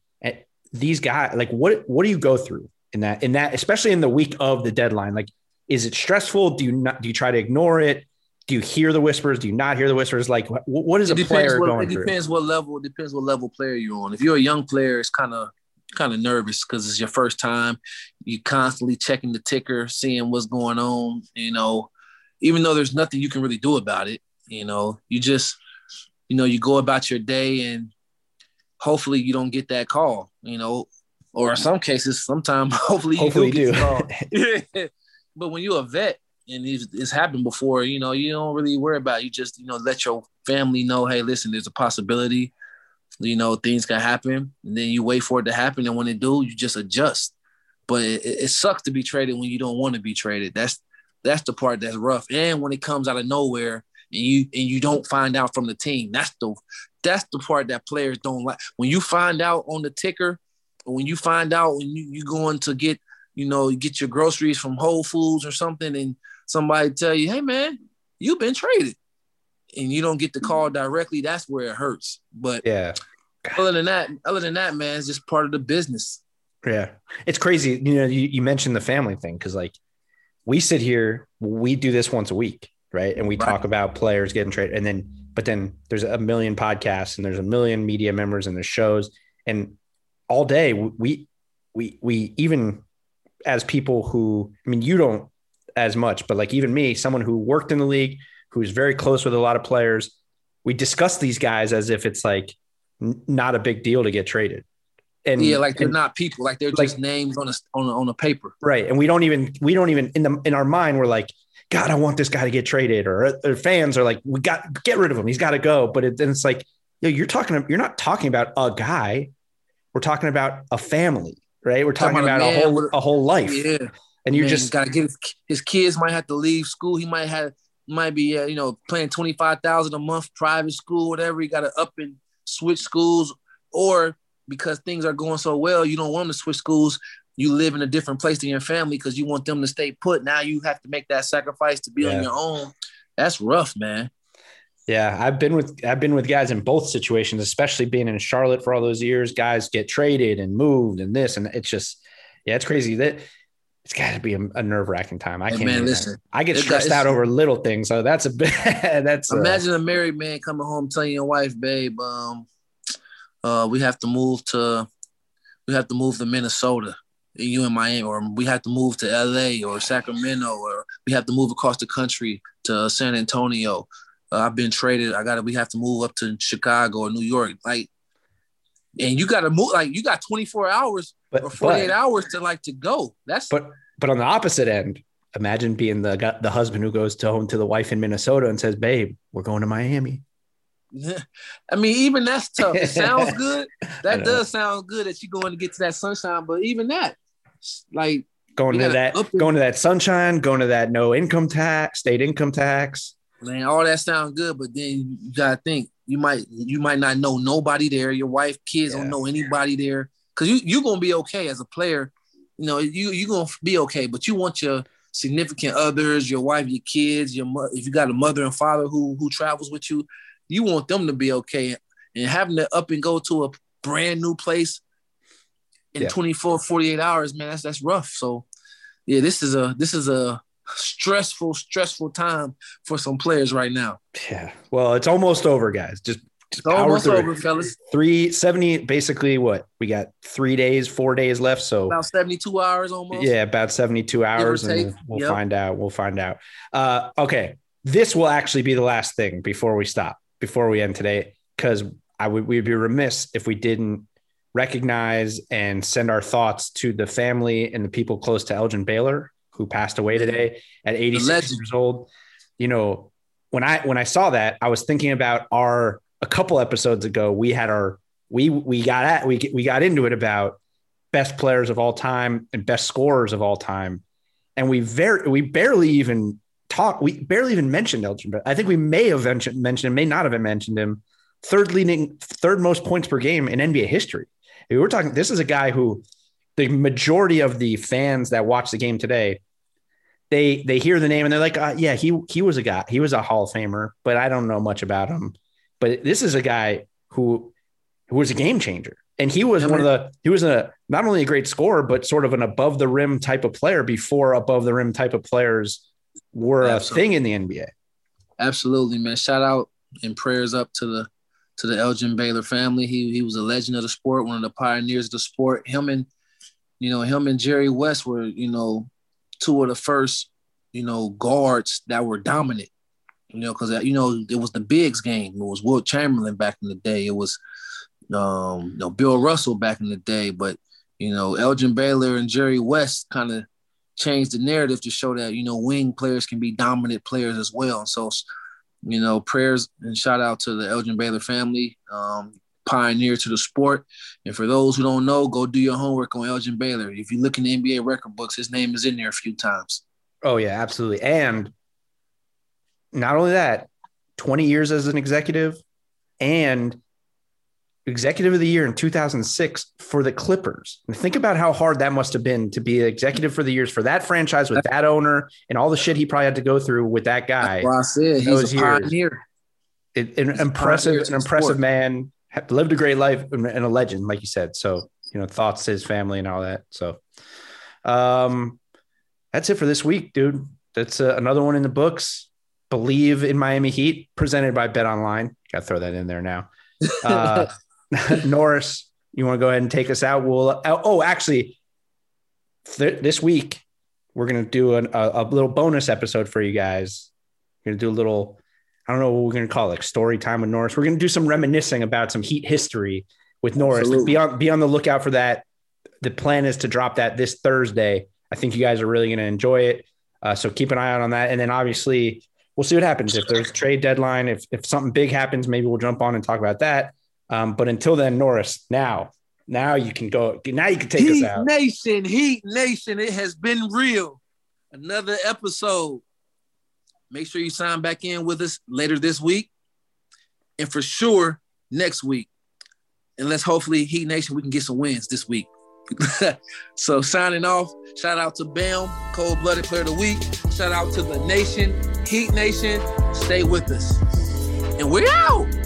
these guys like what what do you go through in that in that especially in the week of the deadline? Like, is it stressful? Do you not do you try to ignore it? Do you hear the whispers? Do you not hear the whispers? Like, what, what is a player what, going it through? depends what level. It depends what level player you're on. If you're a young player, it's kind of kind of nervous because it's your first time. You're constantly checking the ticker, seeing what's going on. You know, even though there's nothing you can really do about it. You know, you just you know you go about your day and hopefully you don't get that call. You know, or in some cases, sometimes hopefully you Hopefully do you get do. but when you're a vet, and it's, it's, happened before. You know, you don't really worry about. It. You just you know let your family know, hey, listen, there's a possibility. You know, things can happen, and then you wait for it to happen, and when it do, you just adjust. But it, it sucks to be traded when you don't want to be traded. That's that's the part that's rough. And when it comes out of nowhere, and you and you don't find out from the team, that's the that's the part that players don't like. When you find out on the ticker, or when you find out when you you're going to get you know get your groceries from Whole Foods or something, and somebody tell you, "Hey man, you've been traded," and you don't get the call directly, that's where it hurts. But yeah, other than that, other than that, man, it's just part of the business. Yeah, it's crazy. You know, you, you mentioned the family thing because like we sit here, we do this once a week, right? And we right. talk about players getting traded, and then but then there's a million podcasts and there's a million media members and there's shows and all day we we we even as people who I mean you don't as much, but like even me, someone who worked in the league, who's very close with a lot of players, we discuss these guys as if it's like n- not a big deal to get traded. And yeah, like they're and, not people, like they're like, just names on a on a, on a paper, right? And we don't even we don't even in the in our mind we're like, God, I want this guy to get traded, or, or fans are like, we got get rid of him, he's got to go. But it, then it's like, you know, you're talking, you're not talking about a guy, we're talking about a family, right? We're talking, talking about, about a, whole a whole life. Yeah and you're Man, just got to get his, his, kids might have to leave school. He might have might be uh, you know paying twenty five thousand a month private school, whatever. He got to up and switch schools, or because things are going so well, you don't want him to switch schools. You live in a different place than your family because you want them to stay put. Now you have to make that sacrifice to be yeah. on your own. That's rough, man. Yeah, I've been with I've been with guys in both situations, especially being in Charlotte for all those years. Guys get traded and moved and this, and it's just yeah, it's crazy that it's got to be a, a nerve wracking time. I can't. Man, listen, I get stressed out over little things, so that's a bit. that's imagine a, a married man coming home telling your wife, "Babe, um, uh, we have to move to, we have to move to Minnesota." You in Miami, or we have to move to LA or Sacramento, or we have to move across the country to San Antonio. Uh, I've been traded. I got to. We have to move up to Chicago or New York. Like, and you got to move. Like, you got 24 hours but, or 48 but, hours to like to go. That's but but on the opposite end, imagine being the the husband who goes to home to the wife in Minnesota and says, "Babe, we're going to Miami." I mean, even that's tough. It sounds good. That does sound good that you're going to get to that sunshine, but even that, like going to that, going to that sunshine, going to that no income tax, state income tax. Man, all that sounds good, but then you gotta think you might you might not know nobody there. Your wife, kids yeah. don't know anybody there because you you're gonna be okay as a player. You know, you you're gonna be okay, but you want your significant others, your wife, your kids, your. If you got a mother and father who who travels with you, you want them to be okay. And having to up and go to a brand new place in yeah. 24, 48 hours, man, that's that's rough. So yeah, this is a this is a stressful, stressful time for some players right now. Yeah. Well, it's almost over, guys. Just it's almost over, fellas. Three seventy, basically what we got three days, four days left. So about 72 hours almost. Yeah, about 72 hours. And we'll yep. find out. We'll find out. Uh, okay. This will actually be the last thing before we stop, before we end today, because I would we'd be remiss if we didn't recognize and send our thoughts to the family and the people close to Elgin Baylor who passed away today at 86 years old. You know, when I when I saw that, I was thinking about our a couple episodes ago, we had our we we got at we we got into it about best players of all time and best scorers of all time, and we very we barely even talked. We barely even mentioned Elgin, but I think we may have mentioned mentioned him, may not have mentioned him. Third leading, third most points per game in NBA history. We were talking. This is a guy who the majority of the fans that watch the game today they they hear the name and they're like, uh, yeah, he he was a guy, he was a Hall of Famer, but I don't know much about him. But this is a guy who who was a game changer. And he was one of the he was a not only a great scorer, but sort of an above the rim type of player before above the rim type of players were Absolutely. a thing in the NBA. Absolutely, man. Shout out and prayers up to the to the Elgin Baylor family. He he was a legend of the sport, one of the pioneers of the sport. Him and you know, him and Jerry West were, you know, two of the first, you know, guards that were dominant you know, because you know it was the bigs game. It was Wilt Chamberlain back in the day. It was um, you know Bill Russell back in the day. But you know Elgin Baylor and Jerry West kind of changed the narrative to show that you know wing players can be dominant players as well. So, you know, prayers and shout out to the Elgin Baylor family, um, pioneer to the sport. And for those who don't know, go do your homework on Elgin Baylor. If you look in the NBA record books, his name is in there a few times. Oh yeah, absolutely. And not only that, 20 years as an executive and executive of the year in 2006 for the Clippers. And think about how hard that must have been to be an executive for the years for that franchise with that owner and all the shit he probably had to go through with that guy. Well, I said he's a pioneer. It, an he's impressive, an impressive man. Lived a great life and a legend, like you said. So, you know, thoughts to his family and all that. So, um, that's it for this week, dude. That's uh, another one in the books. Bleav in Miami Heat, presented by Bet Online. Got to throw that in there now. Uh, Norris, you want to go ahead and take us out? We'll. Uh, oh, actually, th- this week we're gonna do an, a, a, little bonus episode for you guys. We're gonna do a little. I don't know what we're gonna call it, like story time with Norris. We're gonna do some reminiscing about some Heat history with Norris. Be on be on the lookout for that. The plan is to drop that this Thursday. I think you guys are really gonna enjoy it. Uh, so keep an eye out on that. And then obviously we'll see what happens. If there's a trade deadline, if if something big happens, maybe we'll jump on and talk about that. Um, but until then, Norris, now, now you can go. Now you can take Heat us out. Nation, Heat Nation, it has been real. Another episode. Make sure you sign back in with us later this week, and for sure next week. And let's hopefully Heat Nation we can get some wins this week. so signing off. Shout out to Bam, cold blooded player of the week. Shout out to the nation, Heat Nation. Stay with us, and we're out.